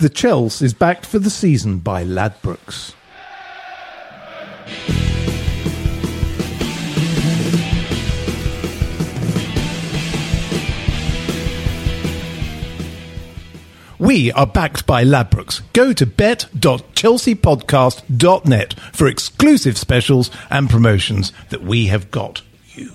The Chels is backed for the season by Ladbrokes. We are backed by Ladbrokes. Go to bet.chelseapodcast.net for exclusive specials and promotions that we have got you.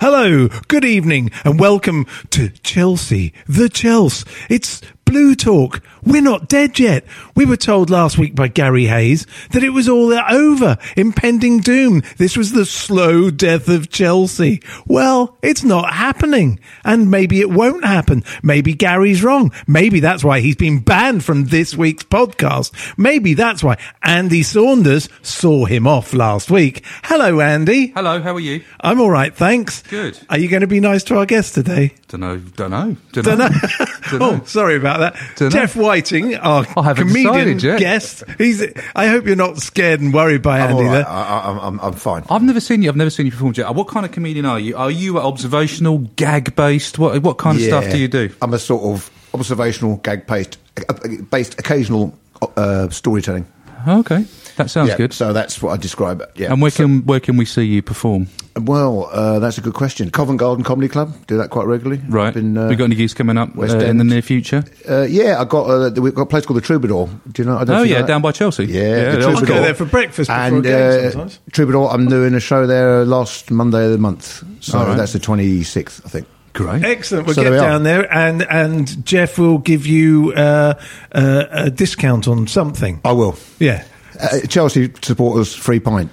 Hello, good evening, and welcome to Chelsea, the Chelsea. It's Blue Talk. We're not dead yet. We were told last week by Gary Hayes that it was all over, impending doom. This was the slow death of Chelsea. Well, it's not happening. And maybe it won't happen. Maybe Gary's wrong. Maybe that's why he's been banned from this week's podcast. Maybe that's why Andy Saunders saw him off last week. Hello, Andy. Hello, how are you? I'm all right, thanks. Good. Are you going to be nice to our guest today? Don't know. Don't know. Don't, Don't know. Dunno. oh, sorry about that. Dunno. Geoff Whiting, our I haven't comedian guest. He's. I hope you're not scared and worried by I'm Andy. all right. there. I, I, I'm, I'm fine. I've never seen you. I've never seen you perform. Jet. What kind of comedian are you? Are you observational, gag based? What what kind of stuff do you do? I'm a sort of observational, gag based, based occasional uh, storytelling. Okay, that sounds yeah, good. So that's what I describe it. Yeah. and where So- can where can we see you perform? well, uh, that's a good question. Covent Garden Comedy Club do that quite regularly. Right. Been, uh, we got any gigs coming up West uh, in the near future? uh, yeah, I got. Uh, we've got a place called the Troubadour. Do you know? I don't Oh know if you yeah, know down by Chelsea. Yeah, the the old I Troubadour. go there for breakfast before and a game uh, sometimes. Troubadour, I'm doing a show there last Monday of the month. So All right. that's the 26th, I think. Great. Excellent. We'll So get there we down there, and and Geoff will give you uh, uh, a discount on something. I will. Yeah. Uh, Chelsea supporters, free pint.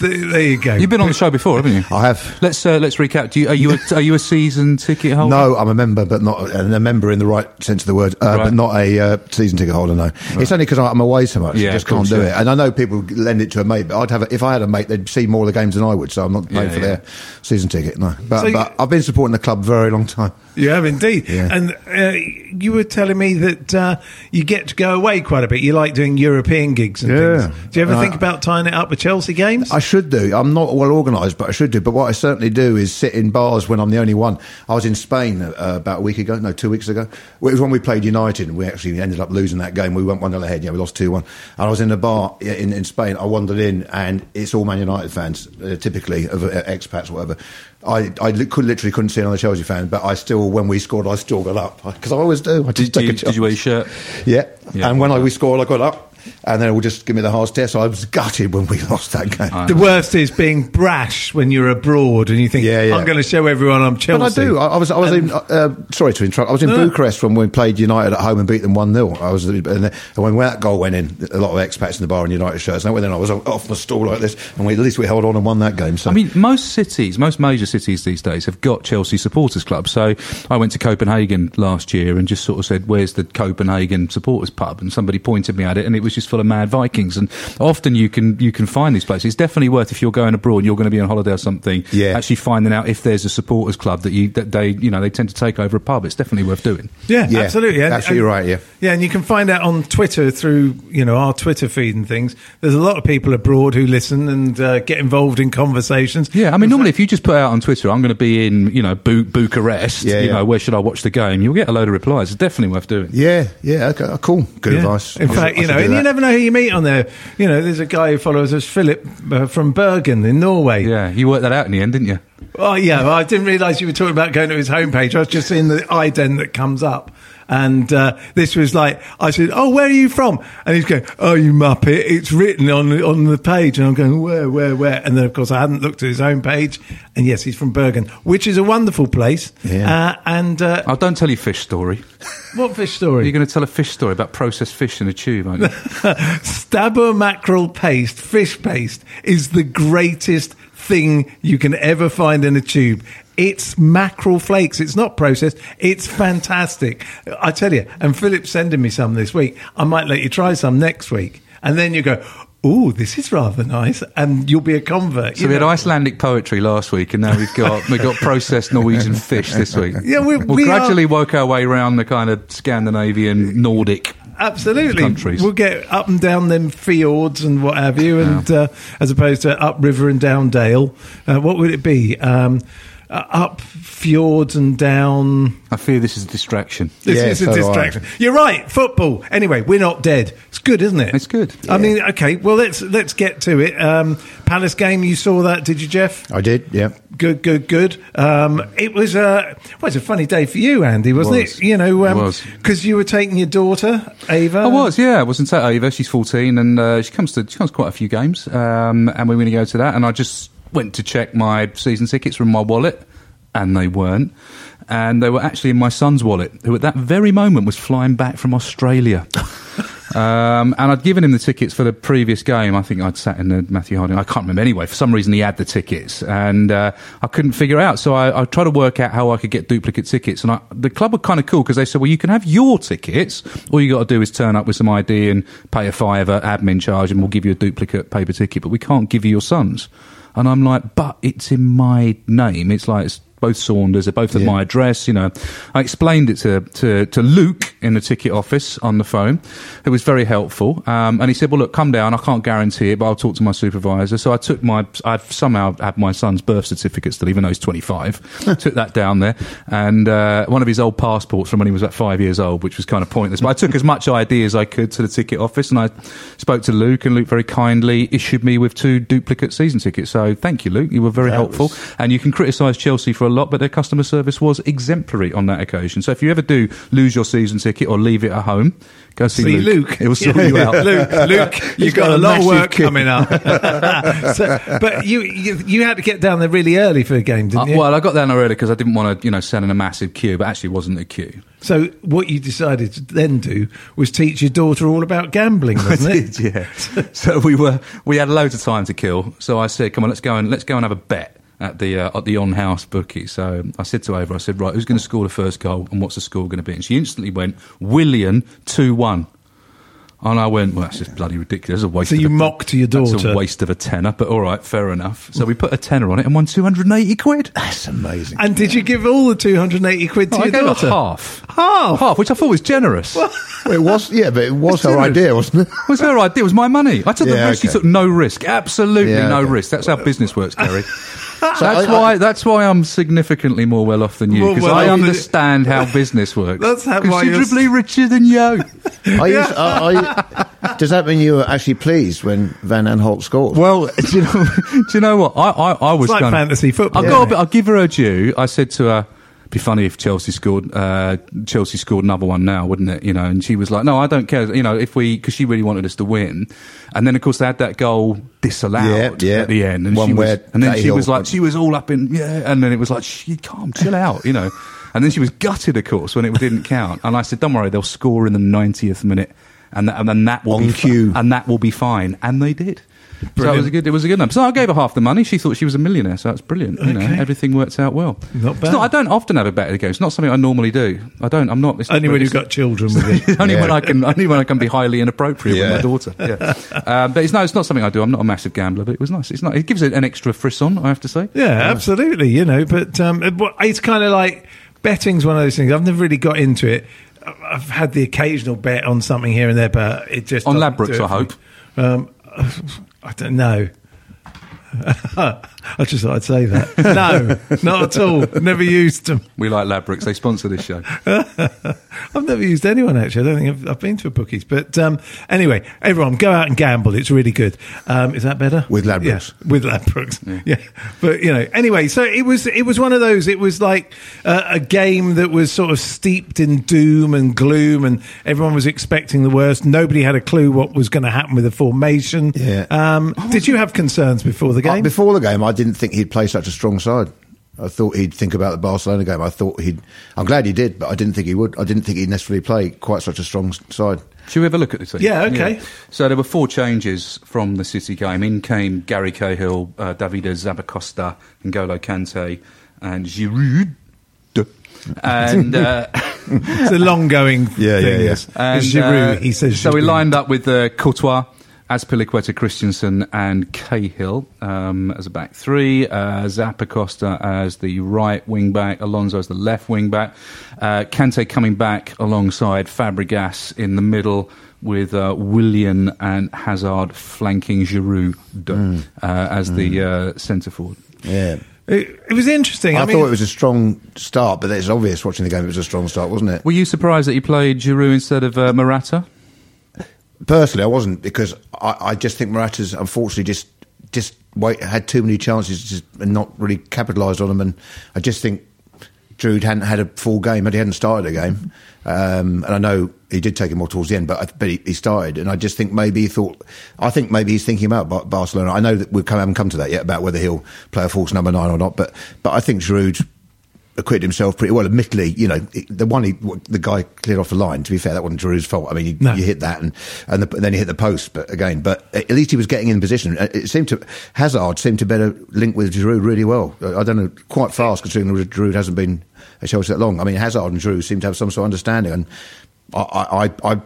There you go. You've been on the show before, haven't you? I have. Let's uh, let's recap. Do you, are you a, are you a season ticket holder? No, I'm a member, but not a member in the right sense of the word, uh, Right. but not a uh, season ticket holder. No, it's only because I'm away so much. Yeah, I just can't do yeah. it. And I know people lend it to a mate, but I'd have a, if I had a mate, they'd see more of the games than I would. So I'm not paying Yeah, for yeah. their season ticket. No, but, So but I've been supporting the club a very long time. You have indeed. Yeah. And uh, you were telling me that uh, you get to go away quite a bit. You like doing European gigs and Yeah. things. Do you ever Uh, think about tying it up with Chelsea games? I should do. I'm not well organised, but I should do. But what I certainly do is sit in bars when I'm the only one. I was in Spain uh, about a week ago, no, two weeks ago. It was when we played United, and we actually ended up losing that game. We went one 0 ahead. Yeah, we lost two one. And I was in a bar in, in Spain. I wandered in, and it's all Man United fans, uh, typically of uh, expats, whatever. I, I could literally couldn't see another Chelsea fan, but I still, when we scored, I still got up because I always do. I Did, take you, a did you wear your shirt? Yeah. Yeah. and when I, we scored, I got up. And then it would just give me the hard stare. So I was gutted when we lost that game. the worst is being brash when you're abroad and you think, Yeah, yeah. I'm going to show everyone I'm Chelsea. But I do. I, I was. I was in. Uh, sorry to interrupt. I was in No. Bucharest when we played United at home and beat them one 0 I was. And and when that goal went in, a lot of expats in the bar in United shirts. And then I was off my stool like this, and we, at least we held on and won that game. So I mean, most cities, most major cities these days have got Chelsea supporters clubs. So I went to Copenhagen last year and just sort of said, "Where's the Copenhagen supporters pub?" And somebody pointed me at it, and it was just full of mad Vikings. And often you can you can find these places. It's definitely worth if you're going abroad, and you're going to be on holiday or something. Yeah. actually finding out if there's a supporters club that you that they you know they tend to take over a pub. It's definitely worth doing. Yeah, Yeah, absolutely. And- absolutely and- right, yeah. yeah, and you can find out on Twitter through you know our Twitter feed and things. There's a lot of people abroad who listen and uh, get involved in conversations. Yeah, I mean, normally if you just put out on Twitter, I'm going to be in, you know, Bu- Bucharest, Yeah, you yeah. know, where should I watch the game? You'll get a load of replies. It's definitely worth doing. yeah, yeah, okay, uh, cool, good Yeah. advice. In I fact, should- you know, do and you never know who you meet on there. You know, there's a guy who follows us, Philip uh, from Bergen in Norway. Yeah, you worked that out in the end, didn't you? Oh, yeah. Well, I didn't realise you were talking about going to his homepage. I was just seeing the ident that comes up. And uh, this was like, I said, "Oh, where are you from?" And he's going, "Oh, you muppet! It's written on the- on the page." And I'm going, "Where, where, where?" And then, of course, I hadn't looked at his own page. And yes, he's from Bergen, which is a wonderful place. Yeah. Uh, and uh, Oh, don't tell your fish story. what fish story? You're going to tell a fish story about processed fish in a tube, aren't you? Stabber mackerel paste, fish paste, is the greatest thing you can ever find in a tube. It's mackerel flakes. It's not processed. It's fantastic. I tell you, and Philip's sending me some this week. I might let you try some next week. And then you go, oh, this is rather nice. And you'll be a convert. So we had. Icelandic poetry last week, and now we've got we've got processed Norwegian fish this week. Yeah, we- we'll we gradually are- work our way around the kind of Scandinavian Nordic. Absolutely. countries. We'll get up and down them fjords and what have you, and uh, as opposed to up river and down dale. Uh, what would it be? Um, uh, up fjords and down. I fear this is a distraction. This Yeah, is a so do distraction. You're right. Football. Anyway, we're not dead. It's good, isn't it? It's good. I mean, okay. Well, let's let's get to it. Um, Palace game. You saw that, did you, Geoff? I did, yeah. Good, good, good. Um, it was a well, it's a funny day for you, Andy, wasn't it? was. You know, It was. because you were taking your daughter Ava. I was, yeah. I wasn't at Ava. She's 14, and uh, she comes to she comes to quite a few games, um, and we're going to go to that. And I just went to check my season tickets from my wallet, and they weren't. And they were actually in my son's wallet, who at that very moment was flying back from Australia. Um, and I'd given him the tickets for the previous game. I think I'd sat in the Matthew Harding. I can't remember anyway. For some reason, he had the tickets, and uh, I couldn't figure out. So I, I tried to work out how I could get duplicate tickets. And I, the club were kind of cool because they said, "Well, you can have your tickets. All you got to do is turn up with some ID and pay a fiver admin charge, and we'll give you a duplicate paper ticket. But we can't give you your son's." And I'm like, "But it's in my name. It's like." It's, both Saunders, they're both at Yeah. my address. You know, I explained it to, to, to Luke in the ticket office on the phone, who was very helpful. Um, and he said, "Well, look, come down. I can't guarantee it, but I'll talk to my supervisor." So I took my, I've somehow had my son's birth certificate still, even though he's 25. took that down there, and uh, one of his old passports from when he was about five years old, which was kind of pointless. But I took as much ID as I could to the ticket office, and I spoke to Luke, and Luke very kindly issued me with two duplicate season tickets. So thank you, Luke. You were very That helpful. was- And you can criticise Chelsea for a lot, but their customer service was exemplary on that occasion. So if you ever do lose your season ticket or leave it at home, go see, See Luke. Luke. It will sort you out. Luke, Luke, you've got, got a a lot of work kid. coming up. So- but you, you you had to get down there really early for the game, didn't Uh, you? well, I got down there early because I didn't want to, you know, stand in a massive queue, but actually it wasn't a queue. so what you decided to then do was teach your daughter all about gambling, wasn't it? yeah. so we were we had loads of time to kill. So I said, "Come on, let's go and let's go and have a bet." At the uh, at the on house bookie, so I said to Ava, I said, right, who's going to score the first goal, and what's the score going to be? And she instantly went, Willian two one, and I went, well, that's just bloody ridiculous. That's a waste. So of you a, mocked your That's daughter. a waste of a tenner, but all right, fair enough. So we put a tenner on it and won two hundred and eighty quid. That's amazing. And did you give all the 280 quid to Oh, I your gave daughter? half, Half? half, which I thought was generous. Well, it was, yeah, but it was her serious. idea, wasn't it? It was her idea. It was my money. I took the Yeah, risk. She took no risk. Absolutely Yeah, no okay. risk. That's how business works, Gary. that's I- I- why. That's why I'm significantly more well off than you because well I understand how business works. That's how- why you're- considerably richer than you. Are you, are, are you, does that mean you were actually pleased when Van Aanholt scored? Well, do you know? Do you know what? I I, I was It's like kind of- fantasy football. I've got a bit, I'll give her a due. I said to her, "It'd be funny if Chelsea scored. Uh, Chelsea scored another one now, wouldn't it? You know." And she was like, "No, I don't care. You know, if we because she really wanted us to win." And then of course they had that goal disallowed Yeah, yeah. at the end, and One she was, and then she was like, she was all up in yeah, and then it was like, "She calm, chill out," you know. And then she was gutted, of course, when it didn't count. And I said, "Don't worry, they'll score in the 90th minute." And, that, and then that will On be cue. and that will be fine. And they did. So it was a good. It was a good number. So I gave her half the money. She thought she was a millionaire. So that's brilliant. You know, Okay. everything works out well. Not It's bad. I don't often have a bet at the game. It's not something I normally do. I don't. I'm not. It's not Only when you've got children with you. only when Yeah. I can. Only when I can be highly inappropriate with Yeah. my daughter. Yeah. um, but it's no. It's not something I do. I'm not a massive gambler. But it was nice. It's not. It gives it an extra frisson. I have to say. Yeah, absolutely. You know, but um, it- well, it's kind of like betting's one of those things. I've never really got into it. I've had the occasional bet on something here and there, but it just On doesn't Ladbrokes, do it I for me. hope. Um, I don't know. I just thought I'd say that. No, not at all. Never used them. We like Ladbrokes. They sponsor this show. I've never used anyone actually. I don't think I've, I've been to a bookies. But um, anyway, everyone go out and gamble. It's really good. Um, is that better With Ladbrokes. Yeah, with Ladbrokes. Yeah. But you know, anyway, so it was it was one of those. It was like uh, a game that was sort of steeped in doom and gloom, and everyone was expecting the worst. Nobody had a clue what was going to happen with the formation. Yeah. Um, did you have concerns before the Uh, game? before the game, I didn't think he'd play such a strong side. I thought he'd think about the Barcelona game. I thought he'd. I'm glad he did, but I didn't think he would. I didn't think he'd necessarily play quite such a strong side. Should we have a look at the team? Yeah, okay. So there were four changes from the City game. In came Gary Cahill, uh, Davide Zappacosta, N'Golo Kante, and Giroud. And uh, it's a long going Yeah, thing. yeah, yeah. It's and Giroud. uh, he says so. We Giroud. lined up with uh, Courtois, Azpilicueta, Christensen, and Cahill um, as a back three. Uh, Zappacosta as the right wing back. Alonso as the left wing back. Uh, Kante coming back alongside Fabregas in the middle. With uh, Willian and Hazard flanking Giroud Hmm. uh, as the uh, centre forward. Yeah. It, it was interesting. I, I, mean, thought it was a strong start, but it's obvious watching the game it was a strong start, wasn't it? Were you surprised that he played Giroud instead of uh, Morata? Personally, I wasn't because I, I just think Morata's unfortunately just just wait, had too many chances and not really capitalised on them. And I just think Giroud hadn't had a full game, but he hadn't started a game. Um, and I know he did take it more towards the end, but, I, but he, he started. And I just think maybe he thought, I think maybe he's thinking about Barcelona. I know that we haven't come to that yet about whether he'll play a false number nine or not, but, but I think Giroud acquitted himself pretty well. Admittedly, you know, the one he, the guy cleared off the line. To be fair, that wasn't Giroud's fault. I mean, you, No. you hit that and and, the, and then he hit the post. But again, but at least he was getting in position. Uh, It seemed to Hazard seemed to better link with Giroud really well. I I don't know, quite fast considering that Giroud hasn't been at Chelsea that long. I mean, Hazard and Giroud seem to have some sort of understanding, and I I, I, I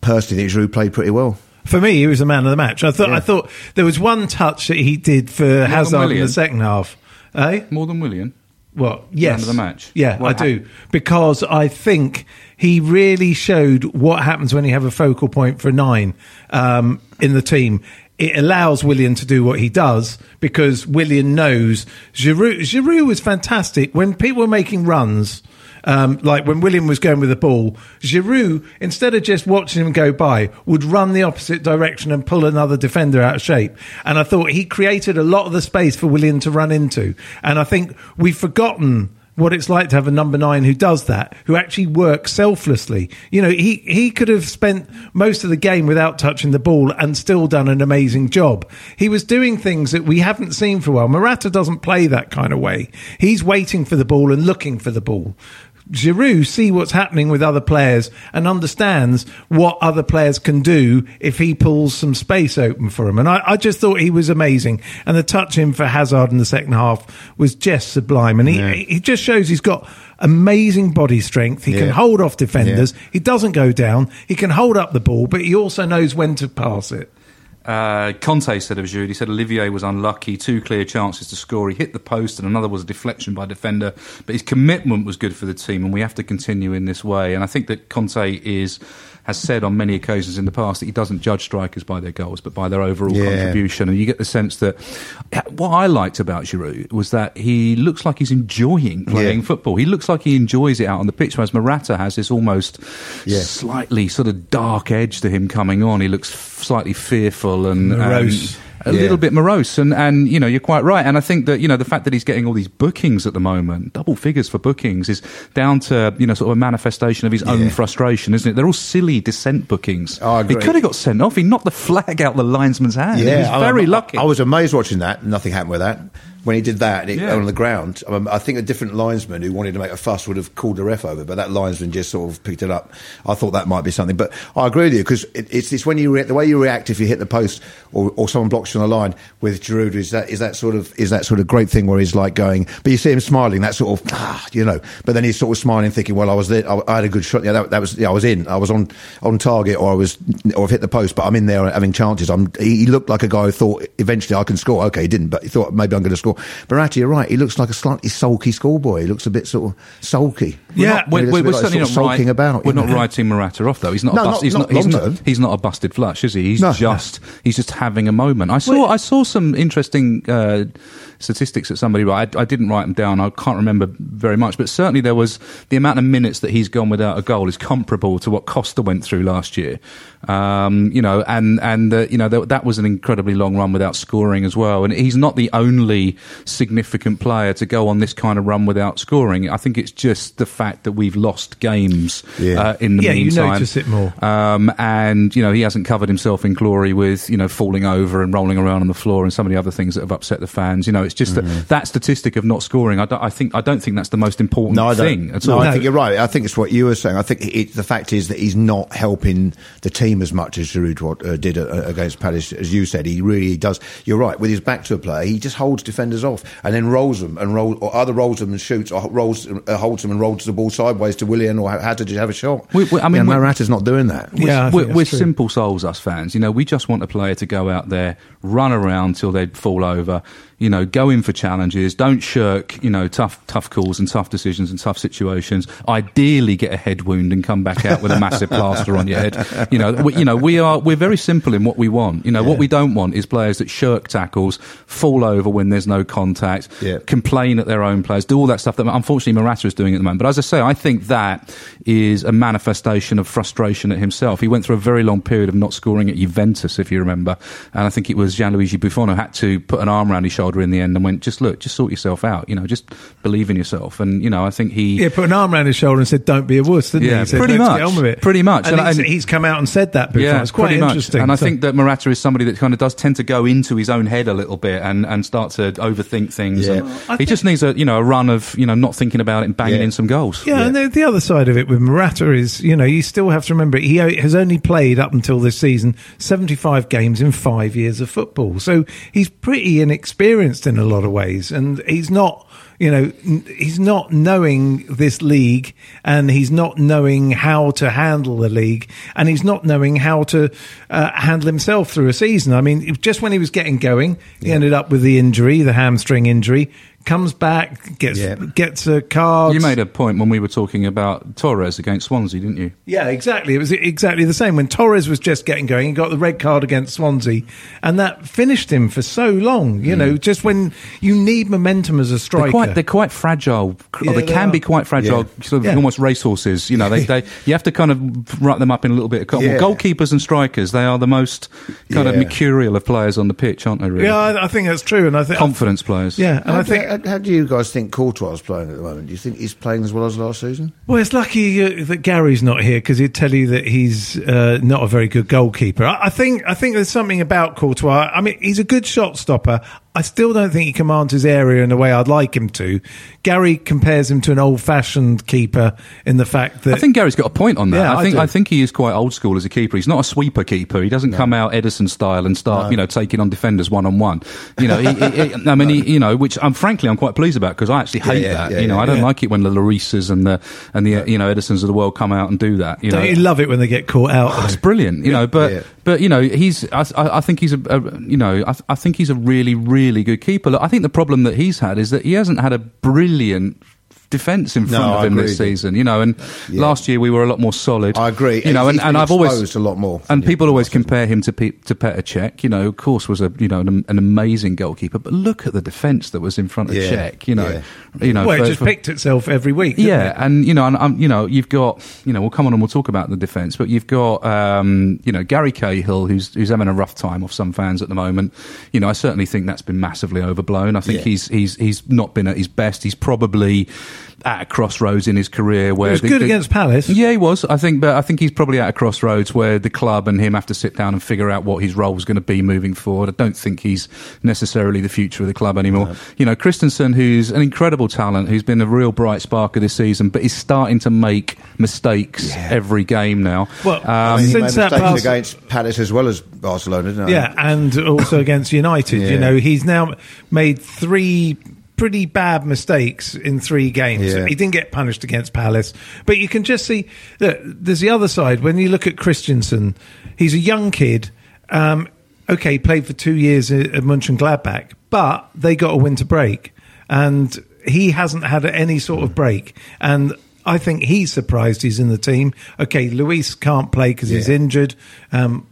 personally think Giroud played pretty well. For me, he was the man of the match. I thought. Yeah. I thought there was one touch that he did for Hazard in the second half. Eh? More than Willian? Well, yes. of the match? Yeah, What I do because I think he really showed what happens when you have a focal point for nine um, in the team. It allows Willian to do what he does because Willian knows Giroud. Giroud was fantastic when people were making runs. Um, like when Willian was going with the ball, Giroud, instead of just watching him go by, would run the opposite direction and pull another defender out of shape. And I thought he created a lot of the space for Willian to run into. And I think we've forgotten what it's like to have a number nine who does that, who actually works selflessly. You know, he, he could have spent most of the game without touching the ball and still done an amazing job. He was doing things that we haven't seen for a while. Morata doesn't play that kind of way. He's waiting for the ball and looking for the ball. Giroud see what's happening with other players and understands what other players can do if he pulls some space open for him. And I, I just thought he was amazing. And the touch in for Hazard in the second half was just sublime. And he, he just shows he's got amazing body strength. He can hold off defenders. He doesn't go down. He can hold up the ball, but he also knows when to pass it. Uh, Conte said of Giroud, he said Olivier was unlucky, two clear chances to score. He hit the post, and another was a deflection by defender. But his commitment was good for the team, and we have to continue in this way. And I think that Conte is has said on many occasions in the past that he doesn't judge strikers by their goals, but by their overall Yeah. contribution. And you get the sense that what I liked about Giroud was that he looks like he's enjoying playing Yeah. football. He looks like he enjoys it out on the pitch, whereas Morata has this almost Yeah. slightly sort of dark edge to him coming on. He looks slightly fearful and Morose. and a Yeah. little bit morose. And, and, you know, you're quite right. And I think that, you know, the fact that he's getting all these bookings at the moment, double figures for bookings, is down to, you know, sort of a manifestation of his own frustration, isn't it? They're all silly dissent bookings. Oh, I he could have got sent off. He knocked the flag out the linesman's hand. he was very I, lucky. I was amazed watching that. Nothing happened with that. When he did that it, Yeah. on the ground, um, I think a different linesman who wanted to make a fuss would have called the ref over, but that linesman just sort of picked it up. I thought that might be something, but I agree with you because it, it's, it's when you re- the way you react if you hit the post or, or someone blocks you on the line with Giroud is that is that sort of is that sort of great thing where he's like going, but you see him smiling, that sort of ah, you know, but then he's sort of smiling, thinking, well, I was there, I, I had a good shot, yeah, that, that was, yeah, I was in, I was on on target, or I was, or I've hit the post, but I'm in there having chances. I'm, he, he looked like a guy who thought eventually I can score. Okay, he didn't, but he thought maybe I'm going to score. Score. Barati, you're right. He looks like a slightly sulky schoolboy. He looks a bit sort of sulky. Yeah, We're, He looks we're, a bit we're like certainly not of sulking right- about. We're not know. writing Morata off though. He's not. No, a bust, not- he's not he's long term. He's not a busted flush, is he? He's No. just. He's just having a moment. I saw. I saw some interesting. Uh, statistics that somebody wrote. I, I didn't write them down. I can't remember very much, but certainly there was the amount of minutes that he's gone without a goal is comparable to what Costa went through last year. Um, you know, and and uh, you know that, that was an incredibly long run without scoring as well. And he's not the only significant player to go on this kind of run without scoring. I think it's just the fact that we've lost games Yeah. uh, in the Yeah, you meantime. notice it more. Um, and you know he hasn't covered himself in glory with you know falling over and rolling around on the floor and some of the other things that have upset the fans. You know, it's just that, that statistic of not scoring. I, don't, I think I don't think that's the most important No, I don't. thing at no, all. I think you're right. I think it's what you were saying. I think it, the fact is that he's not helping the team as much as Giroud uh, did uh, against Palace, as you said. He really does. You're right. With his back to a player, he just holds defenders off and then rolls them and roll, or either rolls them and shoots, or rolls, uh, holds them and rolls the ball sideways to Willian, or how to just have a shot. We- we- I mean, you know, we- Morata's not doing that. Yeah, I think we're, we're simple souls, us fans. You know, we just want a player to go out there, run around till they fall over. You know, go in for challenges. Don't shirk. You know, tough, tough calls and tough decisions and tough situations. Ideally, get a head wound and come back out with a massive plaster on your head. You know, we, you know, we are we're very simple in what we want. You know, what we don't want is players that shirk tackles, fall over when there's no contact, Yeah. complain at their own players, do all that stuff that unfortunately Morata is doing at the moment. But as I say, I think that is a manifestation of frustration at himself. He went through a very long period of not scoring at Juventus, if you remember, and I think it was Gianluigi Buffon who had to put an arm around his shoulder in the end and went, "Just look, just sort yourself out. You know, just believe in yourself." And you know, I think he. Yeah, put an arm around his shoulder and said, "Don't be a wuss," didn't he? Yeah, he? Said, pretty much. Get on with it. Pretty much. And, And- he's, and- he's come out and said that before. it's quite pretty much. interesting. And I think that Morata is somebody that kind of does tend to go into his own head a little bit and, and start to overthink things. Yeah. And he think- just needs a you know a run of you know not thinking about it and banging Yeah. in some goals. Yeah, and the, the other side of it with Morata is, you know, you still have to remember he has only played up until this season 75 games in five years of football. So he's pretty inexperienced in a lot of ways, and he's not. You know, he's not knowing this league and he's not knowing how to handle the league and he's not knowing how to uh, handle himself through a season. I mean, just when he was getting going, he ended up with the injury, the hamstring injury, comes back, gets, Yeah. gets a card. You made a point when we were talking about Torres against Swansea, didn't you? Yeah, exactly. It was exactly the same. When Torres was just getting going, he got the red card against Swansea, and that finished him for so long. You mm. know, just when you need momentum as a striker. They're quite, they're quite fragile. Or Yeah, they they can are. be quite fragile, sort of Yeah. almost racehorses. You know, they, they you have to kind of wrap them up in a little bit of. Well, goalkeepers and strikers, they are the most kind of mercurial of players on the pitch, aren't they? Really, yeah, I, I think that's true, and I think confidence players. Yeah, and How, I think do, how, how do you guys think Courtois is playing at the moment? Do you think he's playing as well as last season? Well, it's lucky uh, that Gary's not here because he'd tell you that he's uh, not a very good goalkeeper. I, I think I think there's something about Courtois. I mean, he's a good shot stopper. I still don't think he commands his area in the way I'd like him to. Gary compares him to an old-fashioned keeper in the fact that I think Gary's got a point on that. Yeah, I I think do. I think he is quite old school as a keeper. He's not a sweeper keeper. He doesn't come out Ederson style and start, you know, taking on defenders one on one. You know, he, he, he- I mean, he, you know, which I'm frankly I'm quite pleased about because I actually hate yeah, that. yeah, you know, I don't like it when the Larises and the and the you know Edersons of the world come out and do that. You don't know, you love it when they get caught out? Oh, it's brilliant, you know. But. But you know, he's. I, I think he's a, a you know, I, I think he's a really really good keeper. Look, I think the problem that he's had is that he hasn't had a brilliant defence in front No, of him this season. You know, and Yeah. last year we were a lot more solid. I agree. You know, and, He's and been I've always a lot more. And people always compare him to Pe- to Petr Cech. You know, of course, was a you know an, an amazing goalkeeper. But look at the defence that was in front of Yeah, Cech. You know, yeah. you know, well, for- it just for- picked itself every week. yeah, it? and you know, and um, you know, you've got, you know, we'll come on and we'll talk about the defence, but you've got, um, you know, Gary Cahill, who's who's having a rough time off some fans at the moment. You know, I certainly think that's been massively overblown. I think Yeah. he's he's he's not been at his best. He's probably at a crossroads in his career where He was the- good the- against Palace. Yeah, he was. I think, but I think he's probably at a crossroads where the club and him have to sit down and figure out what his role is going to be moving forward. I don't think he's necessarily the future of the club anymore. You know, Christensen, who's an incredible talent, who's been a real bright spark of this season, but is starting to make mistakes every game now. Well, um, I mean, he since made that mistakes pass, against Palace as well as Barcelona, didn't he? Yeah, and also against United. Yeah. You know, he's now made three pretty bad mistakes in three games. Yeah. He didn't get punished against Palace, but you can just see that there's the other side. When you look at Christensen, he's a young kid. Um, okay, he played for two years at Munchen Mönchengladbach, but they got a winter break, and he hasn't had any sort of break. And I think he's surprised he's in the team. Okay, Luis can't play because he's injured. Um,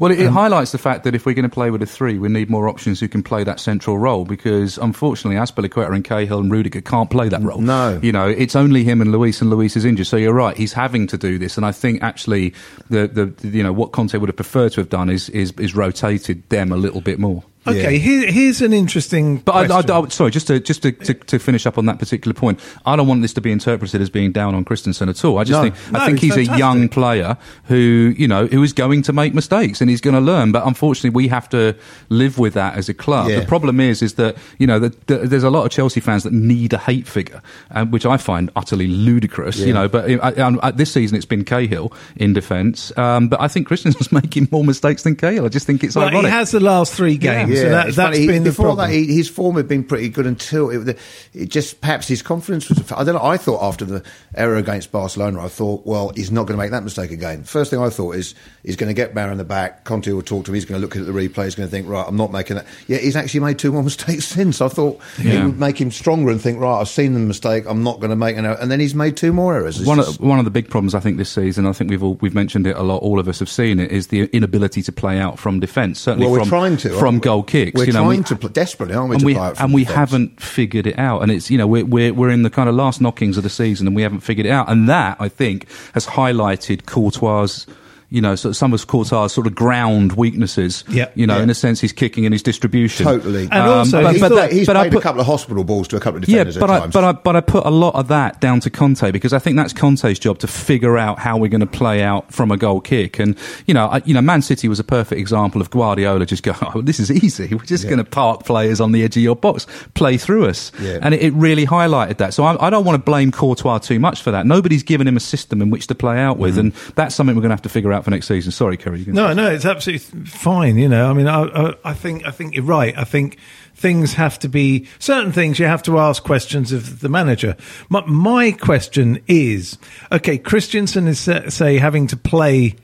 Well, it, it um, highlights the fact that if we're going to play with a three, we need more options who can play that central role because unfortunately, Azpilicueta and Cahill and Rudiger can't play that role. No. You know, it's only him and Luis, and Luis is injured. So you're right, he's having to do this. And I think actually, the, the you know, what Conte would have preferred to have done is, is, is rotated them a little bit more. Okay, Yeah. here, here's an interesting. But I, I. I, sorry, just to just to, to, to finish up on that particular point, I don't want this to be interpreted as being down on Christensen at all. I just No. think No, I think he's he's a young player who you know who is going to make mistakes and he's going to learn. But unfortunately, we have to live with that as a club. Yeah. The problem is is that you know that that there's a lot of Chelsea fans that need a hate figure, um, which I find utterly ludicrous. You know, but uh, um, uh, this season it's been Cahill in defence, um, but I think Christensen's making more mistakes than Cahill. I just think it's well, ironic. he has the last three games. Yeah, so that, funny. Been the before problem. that. He, his form had been pretty good until it, it just perhaps his confidence was. I don't know. I thought after the error against Barcelona, I thought, well, he's not going to make that mistake again. First thing I thought is he's going to get Barry in the back. Conte will talk to him. He's going to look at the replay. He's going to think, right, I'm not making that. Yeah, he's actually made two more mistakes since. I thought Yeah. it would make him stronger and think, right, I've seen the mistake. I'm not going to make an error. And then he's made two more errors. It's one just- of, one of the big problems I think this season, I think we've all, we've mentioned it a lot. All of us have seen it. Is the inability to play out from defence. Certainly well, we're from trying to from we? Goal kicks. We're you know, trying we- to play, desperately, aren't we? and we play out from and we haven't figured it out. And it's you know we're we're we're in the kind of last knockings of the season, and we haven't figured it out. And that I think has highlighted Courtois. You know, sort of some of Courtois' sort of ground weaknesses. Yeah. you know, Yeah. in a sense, his kicking and his distribution. Totally. And um, also, but, he's, but thought- that- he's but I played put- a couple of hospital balls to a couple of yeah, defenders but at I, times. but I but I put a lot of that down to Conte because I think that's Conte's job to figure out how we're going to play out from a goal kick. And you know, I, you know, Man City was a perfect example of Guardiola just going, oh, this is easy. We're just going to park players on the edge of your box, play through us, Yeah. and it, it really highlighted that. So I, I don't want to blame Courtois too much for that. Nobody's given him a system in which to play out with, mm. and that's something we're going to have to figure out for next season. Sorry, Ceri. you can- No, no, it's absolutely fine. You know, I mean, I, I, I think I think you're right. I think things have to be certain things. You have to ask questions of the manager. My, my question is, okay, Christensen is uh, say having to play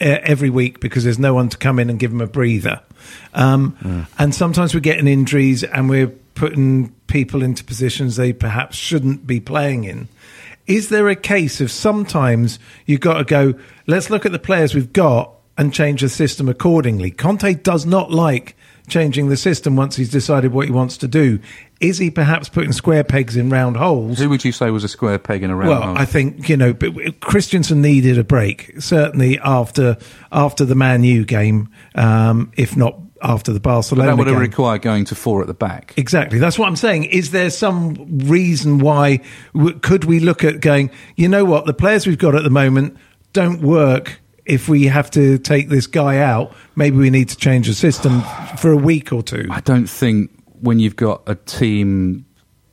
uh, every week because there's no one to come in and give him a breather, um, and sometimes we're getting injuries and we're putting people into positions they perhaps shouldn't be playing in. Is there a case of sometimes you've got to go, let's look at the players we've got and change the system accordingly? Conte does not like changing the system once he's decided what he wants to do. Is he perhaps putting square pegs in round holes? Who would you say was a square peg in a round Well, hole? I think you know, but Christensen needed a break certainly after after the Man U game, um, if not after the But Barcelona that would have required going to four at the back. Exactly. That's what I'm saying. Is there some reason why w- could we look at going? You know what? The players we've got at the moment don't work. If we have to take this guy out, maybe we need to change the system for a week or two. I don't think when you've got a team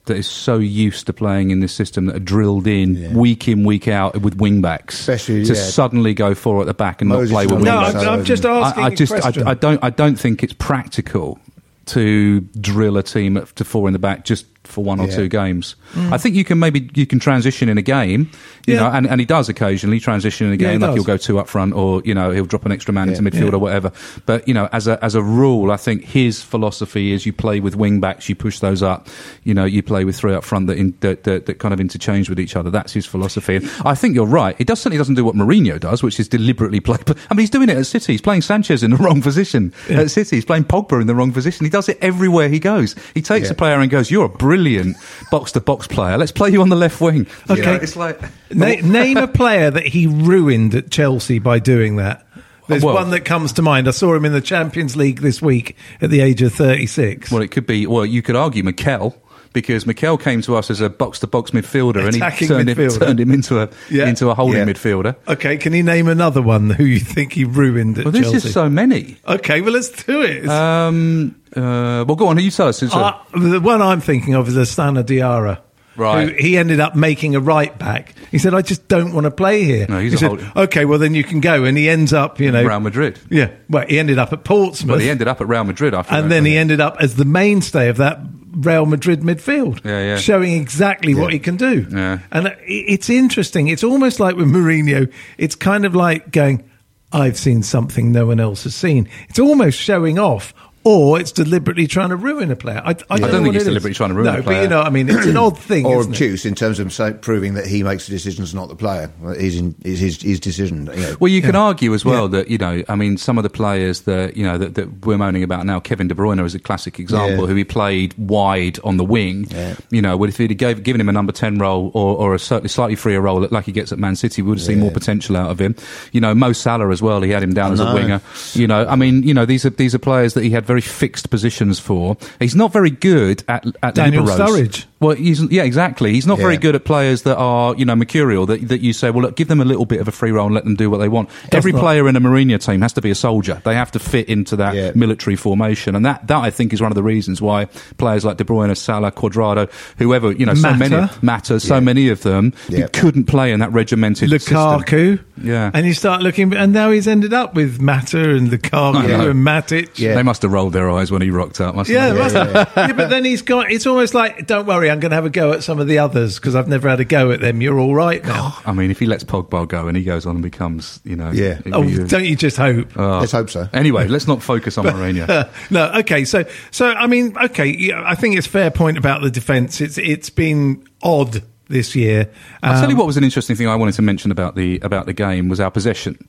that is so used to playing in this system that are drilled in Yeah. week in week out with wing backs Especially, to yeah. suddenly go four at the back and Moses not play with and wing No, backs. I'm, I'm just asking I, I a just I, question. I don't I don't think it's practical to drill a team to four in the back just for one or Yeah. two games. I think you can maybe you can transition in a game, you Mm. Yeah. know, and, and he does occasionally transition in a Yeah, he game. like does. he'll go two up front, or you know he'll drop an extra man into midfield or whatever. But you know, as a as a rule, I think his philosophy is you play with wing backs, you push those up. You know, you play with three up front that in, that, that, that kind of interchange with each other. That's his philosophy. And I think you're right. He does certainly doesn't do what Mourinho does, which is deliberately play. But I mean, he's doing it at City. He's playing Sanchez in the wrong position at City. He's playing Pogba in the wrong position. He does it everywhere he goes. He takes a player and goes, "You're a brilliant box to box player. Let's play you on the left wing." Okay. know, it's like. Na- name a player that he ruined at Chelsea by doing that. There's Well- one that comes to mind. I saw him in the Champions League this week at the age of 36. Well, it could be. Well, you could argue Mikel because Mikel came to us as a box to box midfielder, and he Attacking turned him, turned him into a Yeah. into a holding Yeah. midfielder. Okay, can you name another one who you think he ruined at Well, there's Chelsea? just so many. okay, well, let's do it. Um, uh, well, go on. You tell us. Uh, the one I'm thinking of is Lassana Diarra. Right. Who he ended up making a right back. He said, I just don't want to play here. No, he's he a said, holding- okay, well, then you can go. And he ends up, you know. Real Madrid. Yeah. Well, he ended up at Portsmouth. Well, he ended up at Real Madrid after. and then he ended up as the mainstay of that Real Madrid midfield, Yeah, yeah. showing exactly what he can do. Yeah. And it's interesting. It's almost like with Mourinho, it's kind of like going, I've seen something no one else has seen. It's almost showing off. Or it's deliberately trying to ruin a player. I, I don't, I don't know think what it's it is. deliberately trying to ruin no, a player. but you know, I mean, it's an odd thing, or isn't it? obtuse in terms of say, proving that he makes the decisions, not the player. He's in, is his, his decision. You know. Well, you can argue as well Yeah. that you know, I mean, some of the players that you know that, that we're moaning about now, Kevin De Bruyne is a classic example, Yeah. who he played wide on the wing. Yeah. You know, well, if he'd gave, given him a number ten role or, or a certainly slightly freer role like he gets at Man City, we would have seen Yeah. more potential out of him. You know, Mo Salah as well. He had him down I as a winger. You know, I mean, you know, these are these are players that he had very fixed positions for. He's not very good at at Daniel liberos. Sturridge. Well, he's, yeah, exactly. He's not very good at players that are, you know, mercurial. That that you say, well, look, give them a little bit of a free role and let them do what they want. Every not. player in a Mourinho team has to be a soldier. They have to fit into that Yeah. military formation, and that that I think is one of the reasons why players like De Bruyne, Salah, Cuadrado, whoever, you know, so many matter, so Yeah. many of them Yeah. couldn't play in that regimented system. Lukaku. Yeah. And you start looking, and now he's ended up with Mata and Lukaku and Matic. Yeah. They must have rolled their eyes when he rocked up. Yeah, they? must- yeah, but then he's got. It's almost like, don't worry, I'm going to have a go at some of the others because I've never had a go at them. You're all right now. I mean, if he lets Pogba go and he goes on and becomes, you know, Yeah. Oh, you- don't you just hope? Oh. Let's hope so. Anyway, let's not focus on Mourinho. no, okay. So, so I mean, okay. Yeah, I think it's fair point about the defence. It's it's been odd this year. I'll tell you Um, what was an interesting thing I wanted to mention about the about the game was our possession.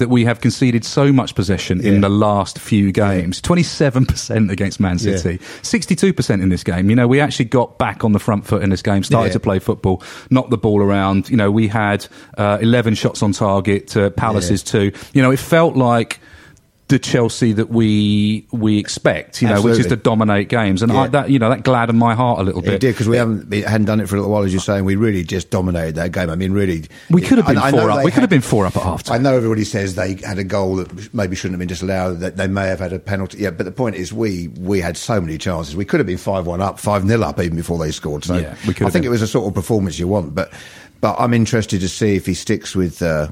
That we have conceded so much possession in the last few games. Twenty seven percent against Man Yeah. City. Sixty two percent in this game. You know, we actually got back on the front foot in this game, started Yeah. to play football, knocked the ball around. You know, we had uh, eleven shots on target to Palace's two. You know, it felt like the Chelsea that we we expect, you know, which is to dominate games, and I, that you know that gladdened my heart a little It bit. did because we haven't hadn't done it for a little while, as you're saying. We really just dominated that game. I mean, really, We could have been I- I four up. they We could have been four up at half time. I know everybody says they had a goal that maybe shouldn't have been disallowed. That they may have had a penalty. Yeah, but the point is, we we had so many chances. We could have been five one up, five 0 up even before they scored. So Yeah, we could I think been. it was a sort of performance you want. But but I'm interested to see if he sticks with uh,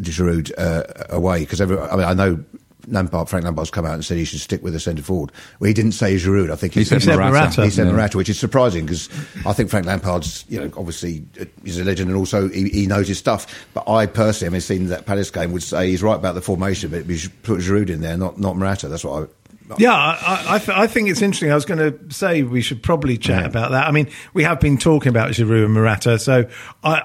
Giroud uh, away because I mean I know. Lampard, Frank Lampard's come out and said he should stick with the centre forward. Well, he didn't say Giroud. I think He said said Morata. Morata. he said Yeah. Morata, which is surprising because I think Frank Lampard's, you know, obviously uh, he's a legend and also he, he knows his stuff. But I personally, having seen that Palace game, would say he's right about the formation, but we should put Giroud in there, not not Morata. That's what I. Yeah, I, I, th- I think it's interesting. I was going to say we should probably chat Yeah. about that. I mean, we have been talking about Giroud and Morata, so I,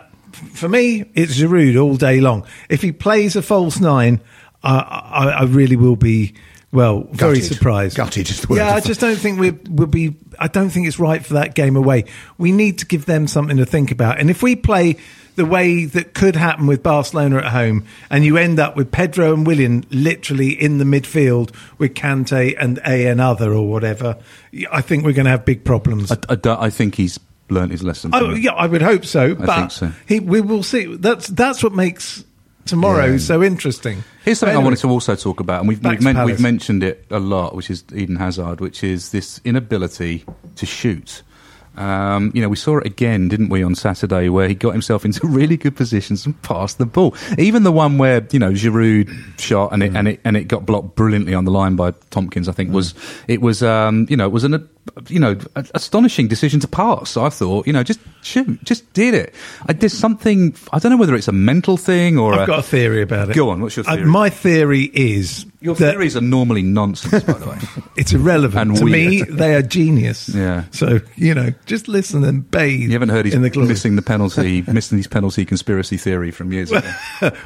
for me, it's Giroud all day long. If he plays a false nine, I, I, I really will be. Well, very surprised. Gutted is the word. Yeah, I just don't think we will be. I don't think it's right for that game away. We need to give them something to think about. And if we play the way that could happen with Barcelona at home, and you end up with Pedro and Willian literally in the midfield with Kante and a another or whatever, I think we're going to have big problems. I, I I think he's learned his lesson. Oh, yeah, I would hope so. but think so. He, we will see. That's that's what makes tomorrow Yeah. so interesting. Here's something But I wanted to also talk about, and we've we've, men- we've mentioned it a lot, which is Eden Hazard, which is this inability to shoot. Um, you know, we saw it again, didn't we, on Saturday, where he got himself into really good positions and passed the ball. Even the one where you know Giroud shot and it and it and it got blocked brilliantly on the line by Tomkins. I think was it was um, you know it was an you know astonishing decision to pass. I thought you know just shoot, just did it. I, did something I don't know whether it's a mental thing or I've got a theory about it. Go on, what's your Uh, theory? my theory is Your theories are normally nonsense, by the way. it's irrelevant And to me. They are genius. Yeah. So you know, just listen and bathe. You haven't heard he's in the glory. missing the penalty, missing his penalty conspiracy theory from years ago.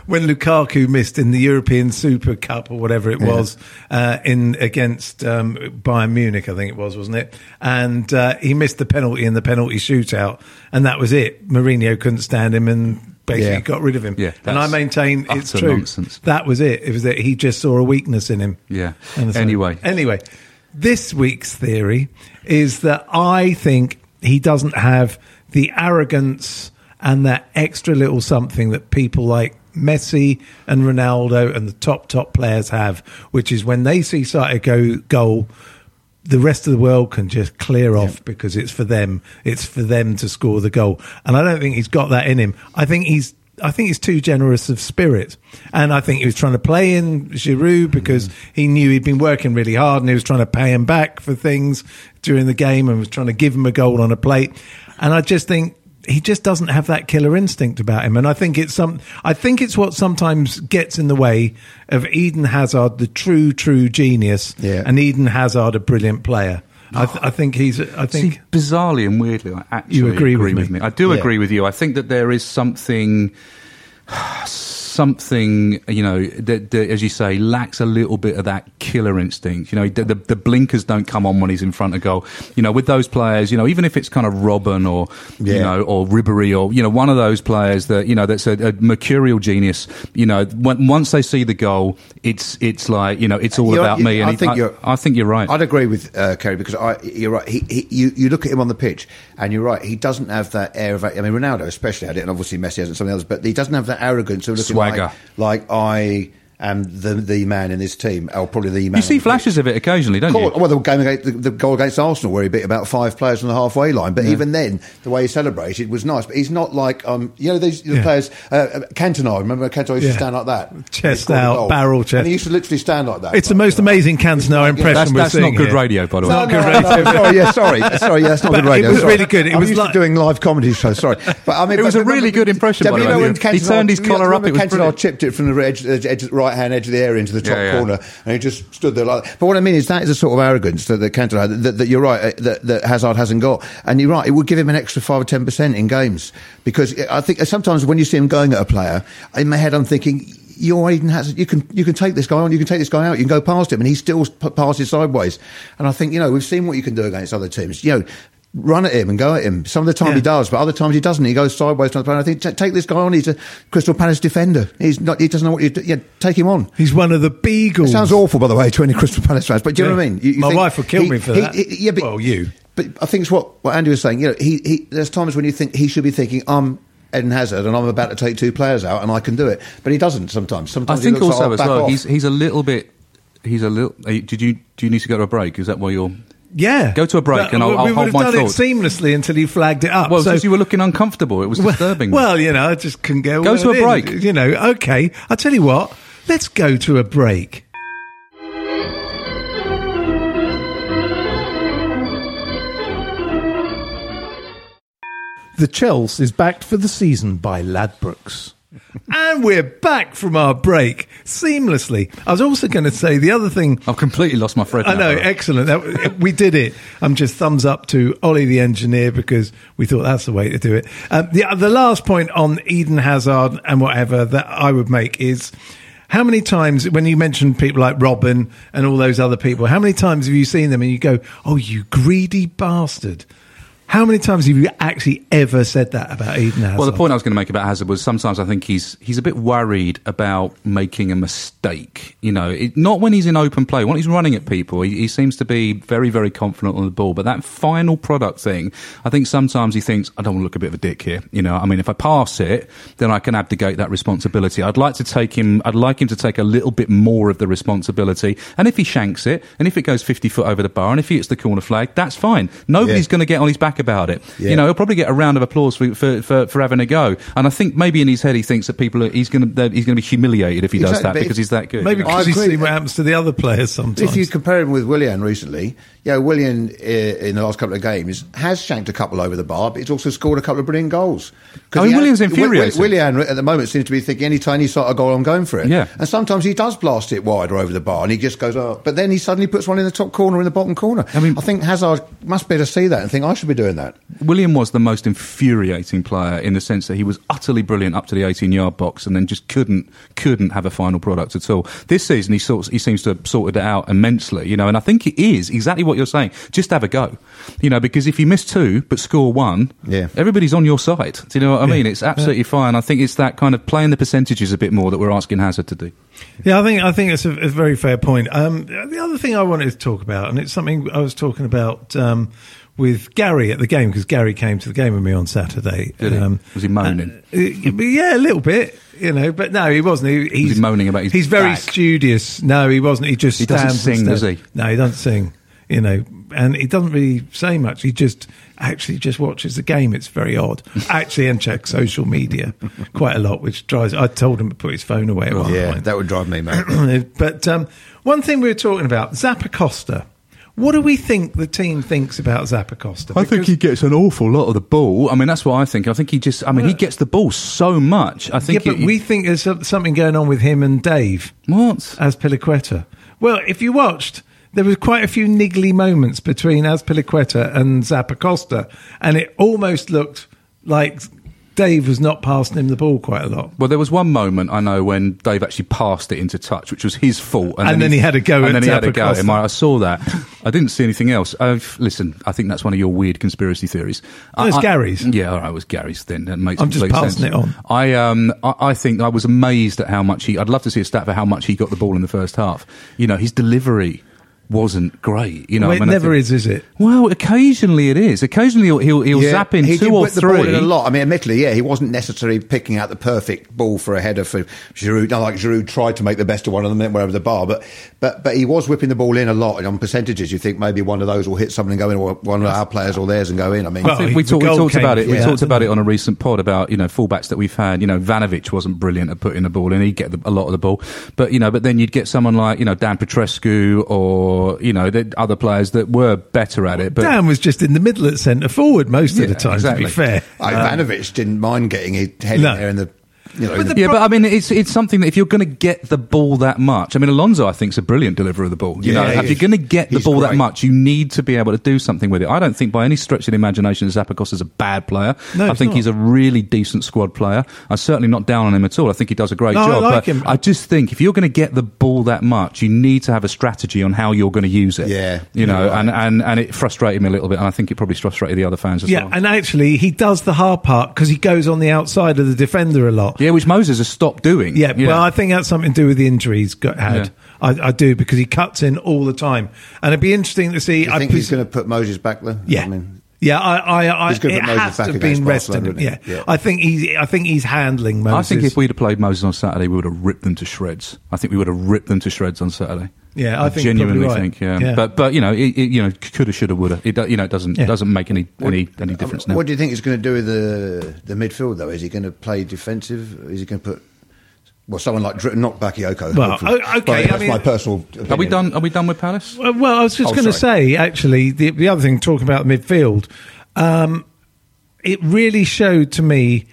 when Lukaku missed in the European Super Cup or whatever it was uh, in against um, Bayern Munich, I think it was, wasn't it? And uh, he missed the penalty in the penalty shootout, and that was it. Mourinho couldn't stand him and basically Yeah. got rid of him. Yeah, and I maintain it's true. nonsense. That was it. It was that he just saw a weakness in him. Yeah. So- Anyway. anyway, this week's theory is that I think he doesn't have the arrogance and that extra little something that people like Messi and Ronaldo and the top top players have, which is when they see sight go goal, the rest of the world can just clear off because it's for them. It's for them to score the goal, and I don't think he's got that in him. I think he's. I think he's too generous of spirit, and I think he was trying to play in Giroud because he knew he'd been working really hard, and he was trying to pay him back for things during the game, and was trying to give him a goal on a plate. And I just think he just doesn't have that killer instinct about him, and I think it's some. I think it's what sometimes gets in the way of Eden Hazard, the true, true genius, Yeah. and Eden Hazard, a brilliant player. I, th- I think he's. I think See, bizarrely and weirdly, I actually You agree with with me? me. I do Yeah. agree with you. I think that there is something. Something you know that, that, as you say, lacks a little bit of that killer instinct. You know, the, the, the blinkers don't come on when he's in front of goal. You know, with those players, you know, even if it's kind of Robben or you know or Ribery or you know one of those players that you know that's a, a mercurial genius. You know, when, once they see the goal, it's it's like you know it's all You're- about me. And I he- think I, you're- I think you're right. I'd agree with uh, Ceri because I, you're right. He, he, you, you look at him on the pitch, and you're right. He doesn't have that air of. I mean, Ronaldo especially had it, and obviously Messi hasn't. Some of the others, but he doesn't have that arrogance of looking Swagger. like like I am the the man in this team, or probably the man. you see on pitch. flashes of it occasionally, don't you? Well, the game against, the, the goal against Arsenal, where he beat about five players on the halfway line. But even then, the way he celebrated was nice. But he's not like um, you know these the Yeah. players. Uh, Cantona, remember Cantona used Yeah. to stand like that, Chest He scored a out, barrel chest. and he used to literally stand like that. it's the most amazing Cantona impression That's, we're that's seeing not good here. radio, by the way. No, Not no, good no, radio. no, sorry, yeah, sorry, sorry, yeah, that's not But good radio. it was sorry. really good. It I'm was used like- to doing live comedy shows. Sorry, but I mean, It was a really good impression, by but the you know way. when He turned his collar up, it was Cantona chipped it from the edge, edge, edge, right hand edge of the area into the top Yeah, yeah. corner, and he just stood there like. That. But what I mean is that is a sort of arrogance that, that Cantona had. That, that you're right. uh, That, that Hazard hasn't got, and you're right. It would give him an extra five or ten percent in games because I think sometimes when you see him going at a player, in my head I'm thinking. You're Eden Hazard. You can you can take this guy on. You can take this guy out. You can go past him, and he still p- passes sideways. And I think you know we've seen what you can do against other teams. You know, run at him and go at him. Some of the time Yeah. he does, but other times he doesn't. He goes sideways to the. I think take this guy on. He's a Crystal Palace defender. He's not. He doesn't know what you do. Yeah, take him on. He's one of the beagles. It sounds awful, by the way, to any Crystal Palace fans. But do you know what I mean? You- you My think wife would kill he- me for he- that. he- yeah, but, Well, you. But I think it's what, what Andy was saying. You know, he, he, there's times when you think he should be thinking, I'm Eden Hazard and I'm about to take two players out and I can do it. But he doesn't sometimes. I Sometimes he think looks also like, "Oh, back well, off." he's he's a little bit. He's a little. uh, Did you do you need to go to a break? Is that why you're? Yeah. Go to a break and I'll- we I'll would hold have done it seamlessly until you flagged it up. Well, so, because you were looking uncomfortable, it was well, disturbing. well, you know, I just couldn't go. Go to a in, break. You know, okay. I'll tell you what. Let's go to a break. The Chels is backed for the season by Ladbrokes. And we're back from our break seamlessly. I was also going to say the other thing I've completely lost my thread. I now, know, way. excellent. That, we did it. I'm just thumbs up to Oli the engineer because we thought that's the way to do it. Um, the the last point on Eden Hazard and whatever that I would make is. How many times, when you mention people like Robben and all those other people, how many times have you seen them and you go, "Oh, you greedy bastard"? How many times have you actually ever said that about Eden Hazard? Well, the point I was going to make about Hazard was sometimes I think he's he's a bit worried about making a mistake. You know, it, not when he's in open play. When he's running at people, he, he seems to be very, very confident on the ball. But that final product thing, I think sometimes he thinks, I don't want to look a bit of a dick here. You know, I mean, if I pass it, then I can abdicate that responsibility. I'd like to take him. I'd like him to take a little bit more of the responsibility. And if he shanks it, and if it goes fifty foot over the bar, and if he hits the corner flag, that's fine. Nobody's Yeah. going to get on his back about it. Yeah. You know, he'll probably get a round of applause for, for, for, for having a go. And I think maybe in his head he thinks that people are, he's going to he's going to be humiliated if he does that because if- he's that good. Maybe you know? I because you agree. what happens to the other players sometimes. If you compare him with Willian recently, yeah, Willian uh, in the last couple of games has shanked a couple over the bar, but he's also scored a couple of brilliant goals. 'Cause I mean, Willian's has- infuriating. Willian at the moment seems to be thinking any time he sight a goal, I'm going for it. Yeah. and sometimes he does blast it wide or over the bar, and he just goes, oh, but then he suddenly puts one in the top corner in the bottom corner. I mean- I think Hazard must be able to see that and think I should be doing that. Willian was the most infuriating player in the sense that he was utterly brilliant up to the 18 yard box and then just couldn't couldn't have a final product at all. This season he sorts, he seems to have sorted it out immensely, you know, and I think it is exactly what you're saying. Just have a go, you know, because if you miss two but score one, Yeah. everybody's on your side. Do you know what I mean? It's absolutely fine. I think it's that kind of playing the percentages a bit more that we're asking Hazard to do. Yeah, I think I think it's a, a very fair point. Um, the other thing I wanted to talk about, and it's something I was talking about um, with Gary at the game because Gary came to the game with me on Saturday. Did he? Um, Was he moaning? uh, yeah, a little bit, you know, but no, he wasn't. He, he's he moaning about his He's very studious. No, he wasn't. He just He doesn't sing, does he? No, he doesn't sing. You know, and he doesn't really say much. He just actually just watches the game. It's very odd, actually, and checks social media quite a lot, which drives. I told him to put his phone away. At one point. that would drive me mad. but um, one thing we were talking about, Zappacosta. What do we think the team thinks about Zappacosta? I think he gets an awful lot of the ball. I mean, that's what I think. I think he just. I mean, he gets the ball so much. I think. Yeah, but it- we think there's something going on with him and Dave what? Azpilicueta. Well, if you watched, there was quite a few niggly moments between Azpilicueta and Zappacosta, and it almost looked like Dave was not passing him the ball quite a lot. Well, there was one moment I know when Dave actually passed it into touch, which was his fault, And then he had a go and then he had a go at him. I I saw that. I didn't see anything else. Uh, listen, I think that's one of your weird conspiracy theories. No, it's I- I- Gary's. Yeah, all right, it was Gary's. Then that makes I'm just passing sense. it on. I um, I, I think I was amazed at how much he. I'd love to see a stat for how much he got the ball in the first half. You know, his delivery wasn't great. You know, Well, I mean, I never think- is, is it? Well, occasionally it is. Occasionally he'll he'll, he'll Yeah, zap in he two did or whip the three. ball in a lot. I mean, admittedly, yeah, he wasn't necessarily picking out the perfect ball for a header for Giroud. Not like Giroud tried to make the best of one of them, and went over the bar, but but but he was whipping the ball in a lot. And on percentages, you think maybe one of those will hit something and go in, or one of our players or theirs and go in. I mean, Well, I think he- we, talk, we talked about it. We from talked about it on a recent pod about you know fullbacks that we've had. You know, Ivanovic wasn't brilliant at putting the ball in. He'd get the, a lot of the ball, but you know, but then you'd get someone like you know Dan Petrescu or you know the other players that were better at it. But Dan was just in the middle at centre forward most Yeah, of the time, exactly. to be fair. Um, Ivanovic didn't mind getting his head No. in there in the. You know, But the yeah, but I mean, it's it's something that if you're going to get the ball that much, I mean, Alonso I think is a brilliant deliverer of the ball. You Yeah, know, he if you're going to get the He's ball that much, you need to be able to do something with it. I don't think by any stretch of the imagination Zappacosta is a bad player. No, I think not. he's a really decent squad player. I'm certainly not down on him at all. I think he does a great No, I job. like but him. I just think if you're going to get the ball that much, you need to have a strategy on how you're going to use it. Yeah, you know, right. and, and and it frustrated me a little bit, and I think it probably frustrated the other fans as Yeah, well. Yeah, and actually, he does the hard part because he goes on the outside of the defender a lot. yeah, which Moses has stopped doing. Yeah, you well, know. I think that's something to do with the injuries got had. Yeah. I, I do because he cuts in all the time, and it'd be interesting to see. you I think he's going to put Moses back there? Yeah. I mean, yeah, I, I, I He's gonna it put Moses has to back have against been resting. Yeah. Yeah. I think he's, I think he's handling Moses. I think if we'd have played Moses on Saturday, we would have ripped them to shreds. I think we would have ripped them to shreds on Saturday. Yeah, I think genuinely right. think. Yeah. Yeah. but but you know, it, it, you know, coulda, shoulda, woulda. It you know, it doesn't Yeah. doesn't make any any any difference now. What do you think he's going to do with the the midfield though? Is he going to play defensive? Is he going to put well someone like Dr- not Bakayoko? Well, hopefully. o- okay, Well, I that's mean- my personal. Opinion. Are we done? Are we done with Palace? Well, well, I was just Oh, going to say, actually, the, the other thing, talking about the midfield, um, it really showed to me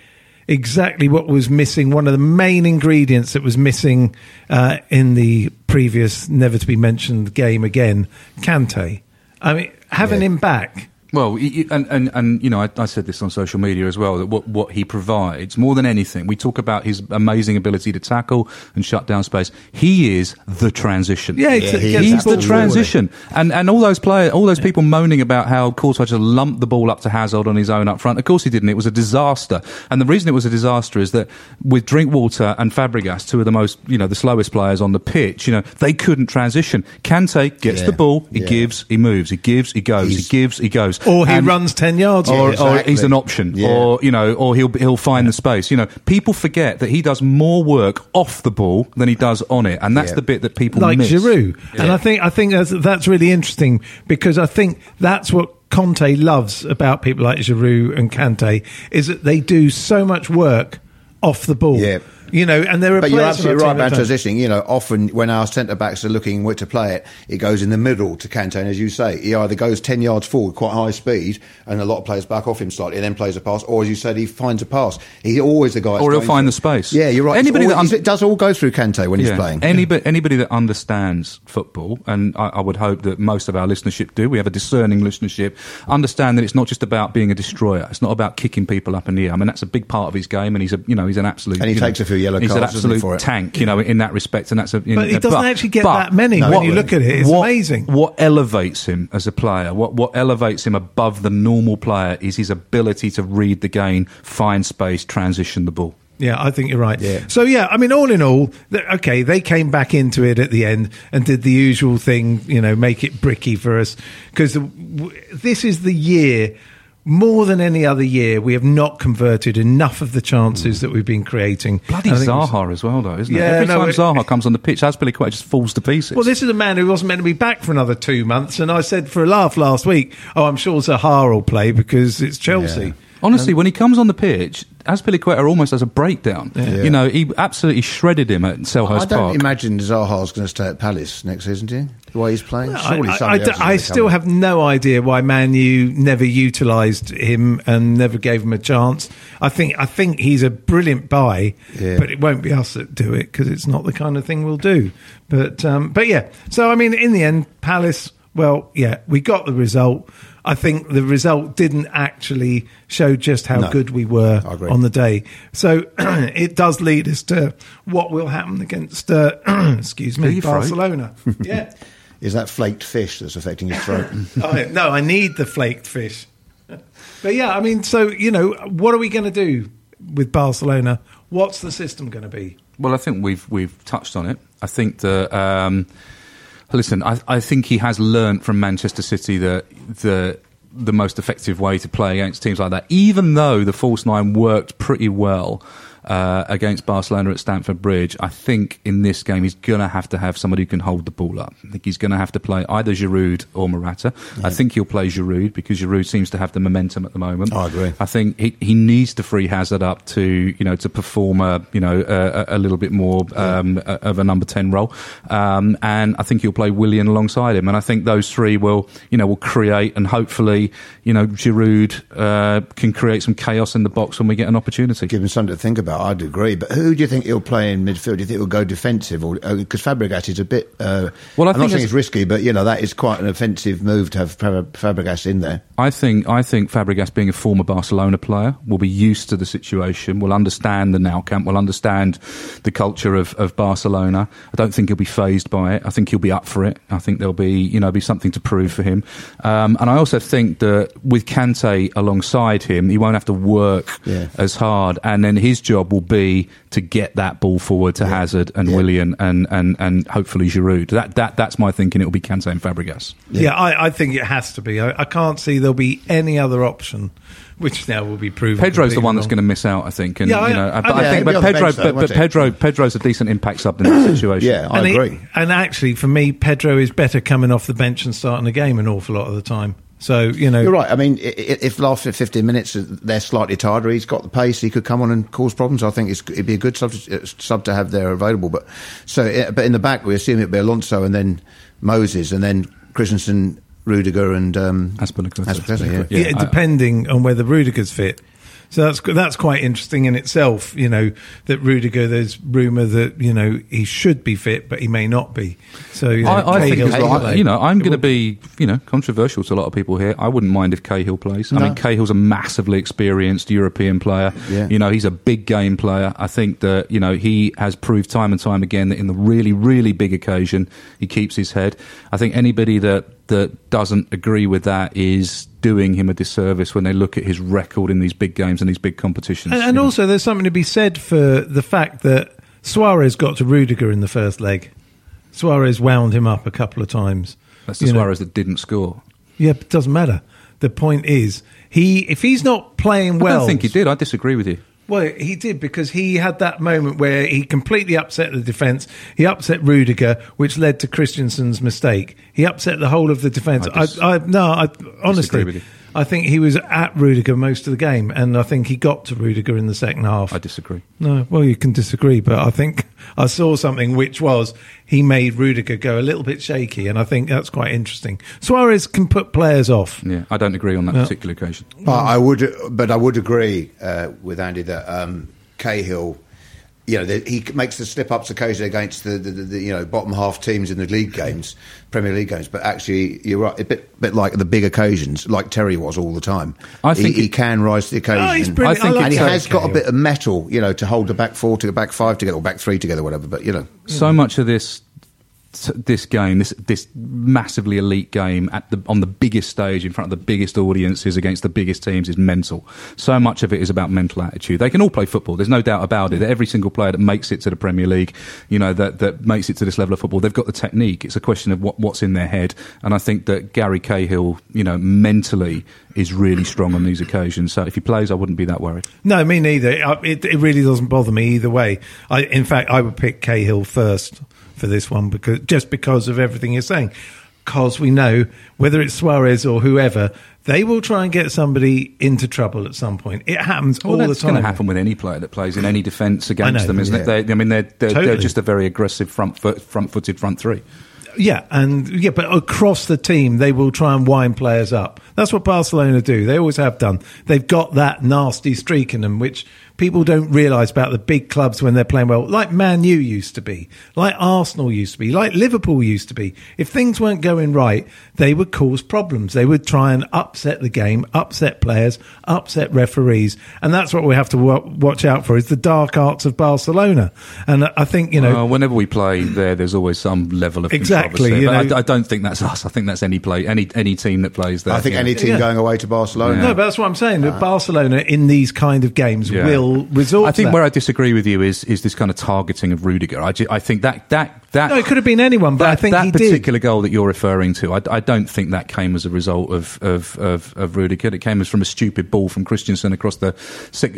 exactly what was missing. One of the main ingredients that was missing uh, in the previous, never to be mentioned game again, Kante. I mean, having Yeah. him back. Well, y- y- and, and, and you know, I, I said this on social media as well that what, what he provides more than anything, we talk about his amazing ability to tackle and shut down space. He is the transition. Yeah, Yeah, he it is gets He's the transition, and and all those players, all those people moaning about how Courtois just lumped the ball up to Hazard on his own up front. Of course he didn't. It was a disaster, and the reason it was a disaster is that with Drinkwater and Fabregas, two of the most, you know, the slowest players on the pitch, you know, they couldn't transition. Kante gets Yeah, the ball, he yeah. gives, he moves, he gives, he goes, He's- he gives, he goes, Or he runs 10 yards. or, Yeah, or exactly. he's an option, Yeah. or you know, or he'll he'll find the space. You know, people forget that he does more work off the ball than he does on it, and that's Yeah. the bit that people like miss. Giroud. And I think I think that's, that's really interesting because I think that's what Conte loves about people like Giroud and Kante is that they do so much work off the ball. Yeah. You know, and there are But you're players in our absolutely right team about transitioning. You know, often when our centre backs are looking where to play it, it goes in the middle to Kante, and as you say, he either goes ten yards forward, quite high speed, and a lot of players back off him slightly, and then plays a pass, or as you said, he finds a pass. He's always the guy, Or he'll find for- the space. Yeah, you're right. It's Anybody that un- it does all go through Kante when he's playing. Anybody, anybody that understands football, and I, I would hope that most of our listenership do, we have a discerning listenership, understand that it's not just about being a destroyer. It's not about kicking people up in the air. I mean, that's a big part of his game, and he's a, you know, he's an absolute. And he takes know, a few yellow he's an cards, doesn't absolute for it? tank, you know, in that respect, and that's a. You But know, he doesn't actually get but that many No, when he you look at it. It's what- amazing. What elevates him as a player, what what elevates him above the normal player, is his ability to read the game, find space, transition the ball. Yeah, I think you're right. Yeah. So yeah, I mean, all in all, okay, they came back into it at the end and did the usual thing, you know, make it bricky for us because this is the year. More than any other year, we have not converted enough of the chances hmm. that we've been creating. Bloody And I think it was- Zaha as well, though, isn't it? Yeah, Every no, time it- Zaha comes on the pitch, Azpilicueta just falls to pieces. Well, this is a man who wasn't meant to be back for another two months, and I said for a laugh last week, "Oh, I'm sure Zaha will play because it's Chelsea." Honestly, when he comes on the pitch, Azpilicueta almost has a breakdown. Yeah. You know, he absolutely shredded him at Selhurst Park. I don't Park. imagine Zaha's going to stay at Palace next season, do you? The way he's playing? Surely I, I, somebody I- else I still have no idea why Man U never utilised him and never gave him a chance. I think I think he's a brilliant buy, Yeah. but it won't be us that do it because it's not the kind of thing we'll do. But um, but yeah, so I mean, in the end, Palace. Well, yeah, we got the result. I think the result didn't actually show just how No. good we were on the day. So it does lead us to what will happen against, uh, excuse me, Are you afraid? Barcelona. yeah. Is that flaked fish that's affecting your throat? I, no, I need the flaked fish. But yeah, I mean, so you know, what are we going to do with Barcelona? What's the system going to be? Well, I think we've we've touched on it. I think that um, listen, I, I think he has learned from Manchester City that the the most effective way to play against teams like that, even though the false nine worked pretty well. Uh, against Barcelona at Stamford Bridge, I think in this game he's going to have to have somebody who can hold the ball up. I think he's going to have to play either Giroud or Morata. I think he'll play Giroud because Giroud seems to have the momentum at the moment. I agree. I think he, he needs to free Hazard up to you know to perform a you know a, a little bit more um, a- of a number ten role, um, and I think he'll play Willian alongside him, and I think those three will you know will create and hopefully you know Giroud uh, can create some chaos in the box when we get an opportunity. Give him something to think about. I'd agree. But who do you think he'll play in midfield? Do you think he'll go defensive? or Because Fabregas is a bit. Uh, Well, I I'm not saying it's risky, but you know that is quite an offensive move to have Fabregas in there. I think I think Fabregas, being a former Barcelona player, will be used to the situation. Will understand the Nou Camp. Will understand the culture of, of Barcelona. I don't think he'll be phased by it. I think he'll be up for it. I think there'll be you know be something to prove for him. Um, and I also think that with Kante alongside him, he won't have to work Yeah. as hard. And then his job will be to get that ball forward to Hazard and Yeah. Willian and, and, and hopefully Giroud. That that that's my thinking. It will be Kante and Fabregas. Yeah, I, I think it has to be. I, I can't see there'll be any other option, which now will be proven. Pedro's the one that's going to miss out, I think. And Yeah, I- you know, I- but yeah, I think, but Pedro, though, but, but? Pedro, Pedro's a decent impact sub in that situation. Yeah, I and he- agree. and actually, for me, Pedro is better coming off the bench and starting the game an awful lot of the time. So you know, You're right. I mean, i- i- if after 15 minutes uh, they're slightly tired, or he's got the pace, he could come on and cause problems. I think it's, it'd be a good sub to, uh, sub to have there available. But so, uh, but in the back, we assume it'd be Alonso and then Moses and then Christensen, Rudiger and um, Azpilicueta. Azpilicueta, yeah. yeah, Yeah, depending on whether Rudiger's fit. So that's that's quite interesting in itself. You know that Rudiger. There's rumor that you know he should be fit, but he may not be. So you know, I, I think, Cahill's as gonna well, play. you know, I'm going to be, you know, controversial to a lot of people here. I wouldn't mind if Cahill plays. I mean, Cahill's a massively experienced European player. Yeah. You know, he's a big game player. I think that, you know, he has proved time and time again that in the really, really big occasion, he keeps his head. I think anybody that, that doesn't agree with that is doing him a disservice when they look at his record in these big games and these big competitions. And, and you know. also, there's something to be said for the fact that Suarez got to Rudiger in the first leg. Suarez wound him up a couple of times. that's the You know. Suarez that didn't score. Yeah, but it doesn't matter. The point is, he if he's not playing I well, don't think he did. I disagree with you. Well, he did because he had that moment where he completely upset the defence. He upset Rudiger, which led to Christensen's mistake. He upset the whole of the defence. I I, I, no, I honestly, with you. I think he was at Rudiger most of the game, and I think he got to Rudiger in the second half. I disagree. No, well, you can disagree, but I think I saw something which was he made Rudiger go a little bit shaky, and I think that's quite interesting. Suarez can put players off. Yeah, I don't agree on that No. particular occasion. But I would, but I would agree uh, with Andy that um, Cahill, you know, the, he makes the slip ups occasionally against the, the, the, you know bottom half teams in the league mm-hmm. games, Premier League games. But actually, you're right, a bit, bit like the big occasions, like Terry was all the time. I think he it- can rise to the occasion. Oh, he's brilliant. I think and he has got a bit of metal, you know, to hold the back four to the back five together, or back three together, whatever. But you know, so mm. much of this this game, this this massively elite game at the on the biggest stage in front of the biggest audiences against the biggest teams is mental. So much of it is about mental attitude. They can all play football. There's no doubt about it. Every single player that makes it to the Premier League, you know, that that makes it to this level of football, they've got the technique. It's a question of what what's in their head. And I think that Gary Cahill, you know, mentally is really strong on these occasions. So if he plays, I wouldn't be that worried. No, me neither. It, it really doesn't bother me either way. I, in fact, I would pick Cahill first for this one because just because of everything you're saying. because we know whether it's Suarez or whoever, they will try and get somebody into trouble at some point. It happens Well, all the time. going to happen with any player that plays in any defence against know, them, isn't yeah. it? They, I mean, they're, they're, they're just a very aggressive front foot, front-footed front three. Yeah, and yeah, but across the team, they will try and wind players up. That's what Barcelona do. They always have done. They've got that nasty streak in them, which people don't realise about the big clubs when they're playing well, like Man U used to be, like Arsenal used to be, like Liverpool used to be. If things weren't going right, they would cause problems. They would try and upset the game, upset players, upset referees, and that's what we have to wa- watch out for. Is the dark arts of Barcelona, and I think you know. Well, whenever we play there, there's always some level of Exactly, controversy. you know- I, I don't think that's us. I think that's any play, any any team that plays there. I think you know. any team Yeah. going away to Barcelona. No, but that's what I'm saying. That uh, Barcelona in these kind of games Yeah. will I think that. where I disagree with you is is this kind of targeting of Rudiger. I, ju- I think that that that no, it could have been anyone, but that, I think that he did. particular goal that you're referring to, I, I don't think that came as a result of of, of, of Rudiger. It came as from a stupid ball from Christensen across the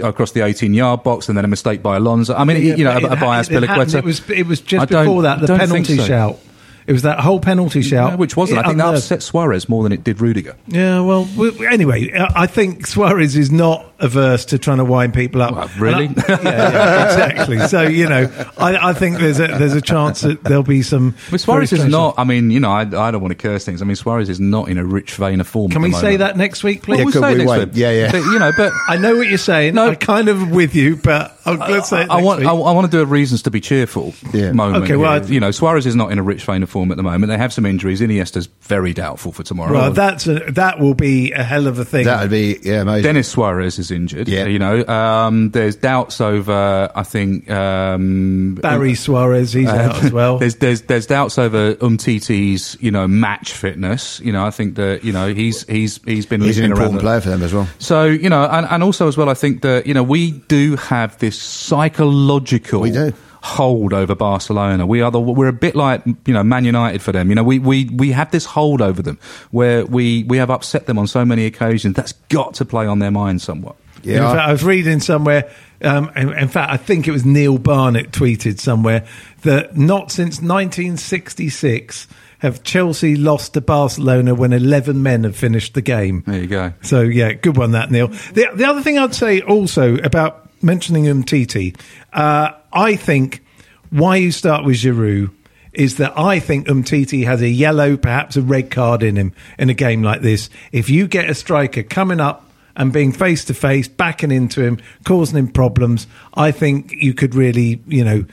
across the 18 yard box, and then a mistake by Alonso. I mean, Yeah, you know, but a, a bias it. Piliqueta. It was it was just before that the penalty so. shout. It was that whole penalty mm. shout, No, which wasn't. I think that unnerved- upset Suarez more than it did Rudiger. Yeah, well, anyway, I think Suarez is not averse to trying to wind people up. Well, really? I- yeah, yeah, exactly. So you know, I, I think there's a there's a chance that there'll be some. But Suarez is not. I mean, you know, I, I don't want to curse things. I mean, Suarez is not in a rich vein of form. Can at we the say that next week, please? Yeah, We'll could say we next wait? week. Yeah, yeah. But, you know, but I know what you're saying. No. I'm kind of with you, but I'm, let's say it I want, week. I, I want to do a reasons to be cheerful Yeah. moment. Okay, well, here. I- you know, Suarez is not in a rich vein of form at the moment. They have some injuries. Iniesta's very doubtful for tomorrow. Well, that's a, that will be a hell of a thing. That would be yeah, amazing. Denis Suarez is injured. Yeah. You know, um, there's doubts over, I think, um, Barry Suarez, he's out as well. There's, there's, there's doubts over Umtiti's, you know, match fitness. You know, I think that, you know, he's, he's, he's been He's an limping around important player for them as well. So, you know, and, and also as well, I think that, you know, we do have this psychological We do. Hold over Barcelona. We are the, we're a bit like, you know, Man United for them. You know, we, we, we have this hold over them where we, we have upset them on so many occasions. That's got to play on their mind somewhat. in fact, I was reading somewhere. Um, in, in fact, I think it was Neil Barnett tweeted somewhere that not since 1966 have Chelsea lost to Barcelona when 11 men have finished the game. There you go. So yeah, good one that Neil. The the other thing I'd say also about mentioning Umtiti, uh, I think why you start with Giroud is that I think Umtiti has a yellow, perhaps a red card in him in a game like this. If you get a striker coming up and being face to face, backing into him, causing him problems, I think you could really, you know,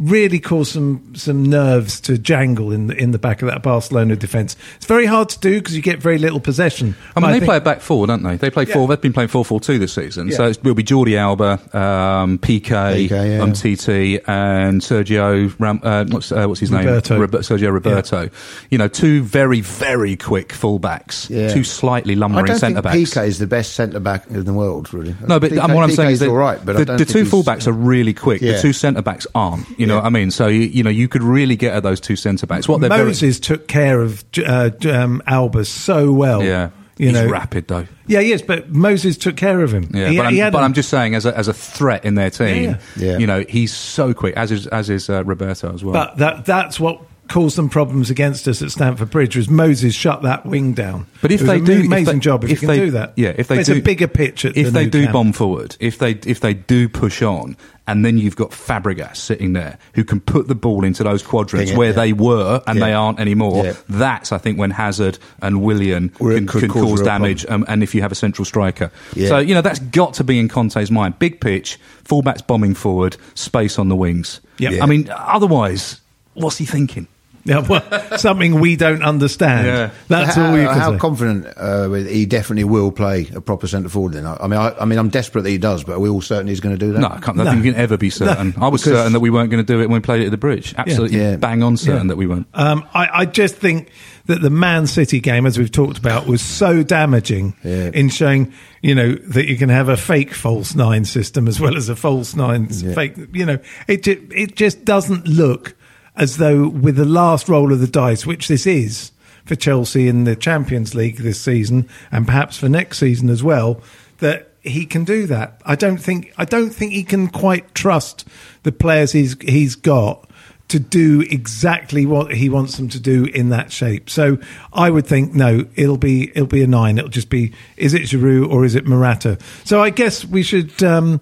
really cause some some nerves to jangle in the in the back of that Barcelona defence. It's very hard to do because you get very little possession. I mean, But they think- play a back four, don't they? They play Yeah. four. They've been playing four four two this season. So it will be Jordi Alba, um, Piqué, Piqué, yeah. um, TT, and Sergio. Ram, uh, what's, uh, what's his Roberto. name? Rob- Sergio Roberto. You know, two very very quick fullbacks. Yeah. Two slightly lumbering don't centre think backs. Piqué is the best centre back in the world, really. No, but Piqué, um, what I'm Piqué saying is that all right, but the, the two he's- fullbacks are really quick. Yeah. The two centre backs aren't. You know Yeah. what I mean? So you, you know you could really get at those two centre backs. What they're very- Moses took care of uh, um, Alba so well. yeah. you He's know, rapid though. Yeah, yes, but Moses took care of him. Yeah, He- but, I'm, he had but him- I'm just saying, as a, as a threat in their team, Yeah, yeah. Yeah. you know, he's so quick, as is as is uh, Roberto as well. But that that's what caused them problems against us at Stamford Bridge was Moses shut that wing down. But if It was they an do, if amazing they- job if, you can they, do that. yeah. If they it's do, a bigger pitch at if the they Nou do Camp. bomb forward, if they if they do push on, and then you've got Fabregas sitting there who can put the ball into those quadrants Bring it, where yeah. they were and Yeah. they aren't anymore. Yeah. That's I think when Hazard and Willian can, can cause cause damage, um, and if you have a central striker, Yeah. so you know that's got to be in Conte's mind. Big pitch, fullbacks bombing forward, space on the wings. Yeah. Yeah. I mean, otherwise, what's he thinking? Yeah, well, something we don't understand. Yeah. That's how, all you can how say. confident uh, with- he definitely will play a proper centre forward. Then I, I mean, I, I mean, I'm desperate that he does, but are we all certain he's going to do that? No, I, can't, I No. think you can ever be certain. I was certain that we weren't going to do it when we played it at the bridge. Absolutely Yeah. bang on certain Yeah. that we weren't. Um, I, I just think that the Man City game, as we've talked about, was so damaging Yeah. in showing, you know, that you can have a fake false nine system as well as a false nine fake. You know, it it just doesn't look as though with the last roll of the dice, which this is for Chelsea in the Champions League this season, and perhaps for next season as well, that he can do that. I don't think I don't think he can quite trust the players he's he's got to do exactly what he wants them to do in that shape. So I would think no, it'll be it'll be a nine. It'll just be is it Giroud or is it Morata? So I guess we should. Um,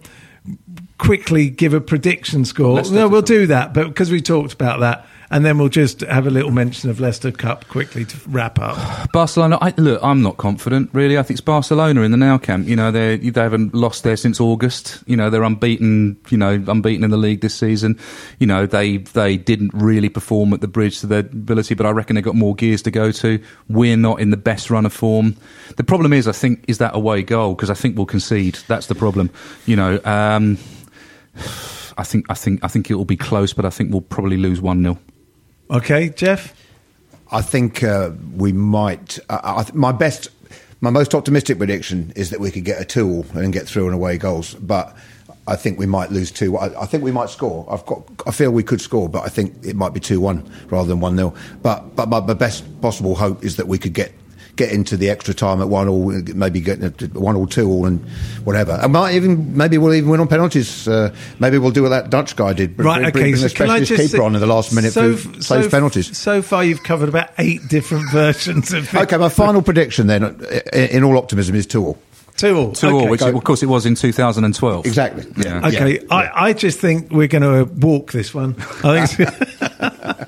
quickly give a prediction score. No, we'll do that, but because we talked about that, and then we'll just have a little mention of Leicester Cup quickly to wrap up. Barcelona. I, look, I'm not confident really. I think it's Barcelona in the Nou Camp. You know, they they haven't lost there since August. You know, they're unbeaten. You know, unbeaten in the league this season. You know, they they didn't really perform at the bridge to their ability, but I reckon they've got more gears to go to. We're not in the best run of form. The problem is, I think, is that away goal because I think we'll concede. That's the problem. You know. Um, I think I think I think it will be close, but I think we'll probably lose one 0 Okay, Geoff. I think uh, we might. Uh, I th- my best, my most optimistic prediction is that we could get a two and get through and away goals. But I think we might lose two. I, I think we might score. I've got. I feel we could score, but I think it might be two one rather than one 0 But but my, my best possible hope is that we could get. Get into the extra time at one all, maybe get one or two all, and whatever. And might even maybe we'll even win on penalties. Uh, maybe we'll do what that Dutch guy did. bring- Right, bring, okay. bring So a specialist just keeper say- on in the last minute so, for so, safe penalties. So far, you've covered about eight different versions of it. Okay, my final prediction then, in in all optimism, is two all. Two all. Two all, which go. of course it was in 2012. Exactly. Yeah. Okay, Yeah, I, I just think we're going to walk this one. I think it's,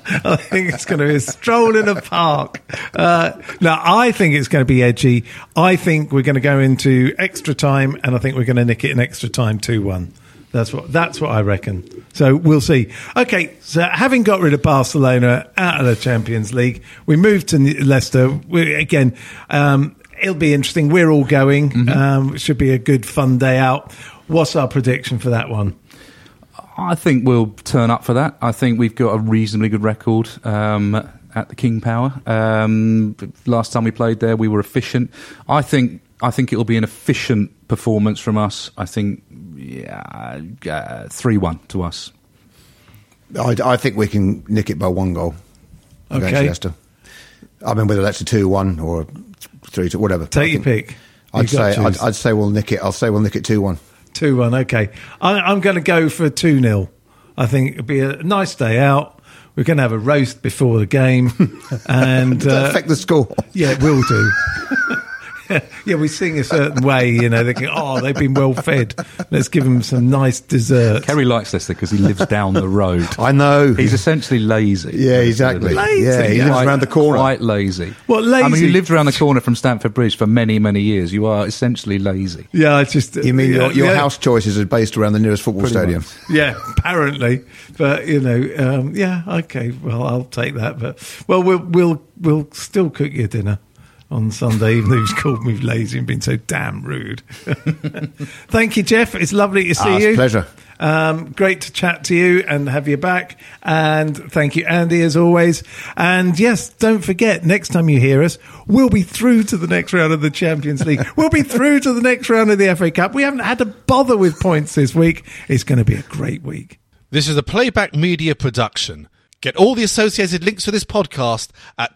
I think it's going to be a stroll in a park. Uh, no, I think it's going to be edgy. I think we're going to go into extra time, and I think we're going to nick it in extra time two one. That's what that's what I reckon. So we'll see. Okay, so having got rid of Barcelona out of the Champions League, we move to Leicester. We, again, um, it'll be interesting. We're all going. Um, it should be a good fun day out. What's our prediction for that one? I think we'll turn up for that. I think we've got a reasonably good record um, at the King Power. Um, last time we played there, we were efficient. I think I think it'll be an efficient performance from us. I think yeah, three one to us. I, I think we can nick it by one goal against Okay. Leicester. I mean, whether that's a two-one or three-two, whatever. Take I your think- pick. I'd You've say I'd. I'd say we'll nick it. I'll say we'll nick it two-one. Two one. Okay, I, I'm going to go for two 0 I think it'll be a nice day out. We're going to have a roast before the game, and uh, affect the score? yeah, it will do. yeah, we sing a certain way, you know. They go, oh, they've been well fed. Let's give them some nice dessert. Ceri likes Leicester because he lives down the road. I know. He's essentially lazy. yeah, exactly. Lazy, Yeah, he lives yeah. around the corner. Quite lazy. What, I mean, you lived around the corner from Stamford Bridge for many, many years. You are essentially lazy. Yeah, I just. You mean your, yeah, your yeah. house choices are based around the nearest football stadium? Yeah, apparently, but you know, um, yeah, okay. Well, I'll take that. But well, we'll we'll we'll still cook your dinner on Sunday, even though you've called me lazy and been so damn rude. Thank you, Geoff. It's lovely to see Ah, you. pleasure. Um, great to chat to you and have you back. And thank you, Andy, as always. And yes, don't forget, next time you hear us, we'll be through to the next round of the Champions League. we'll be through to the next round of the FA Cup. We haven't had to bother with points this week. It's going to be a great week. This is a playback media production. Get all the associated links for this podcast at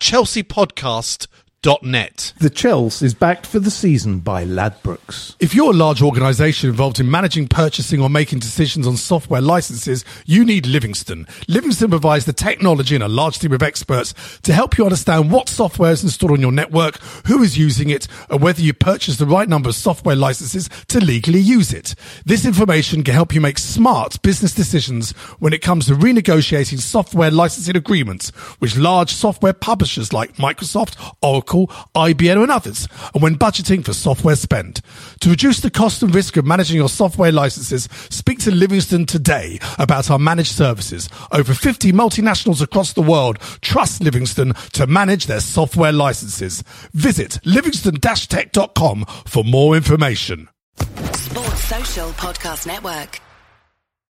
chelseapodcast.net. The Chels is backed for the season by Ladbrokes. If you're a large organization involved in managing, purchasing, or making decisions on software licenses, you need Livingston. Livingston provides the technology and a large team of experts to help you understand what software is installed on your network, who is using it, and whether you purchase the right number of software licenses to legally use it. This information can help you make smart business decisions when it comes to renegotiating software licensing agreements with large software publishers like Microsoft, Oracle, IBM, and others, and when budgeting for software spend. To reduce the cost and risk of managing your software licenses, speak to Livingston today about our managed services. Over 50 multinationals across the world trust Livingston to manage their software licenses. Visit livingston-tech.com for more information. Sports Social Podcast Network.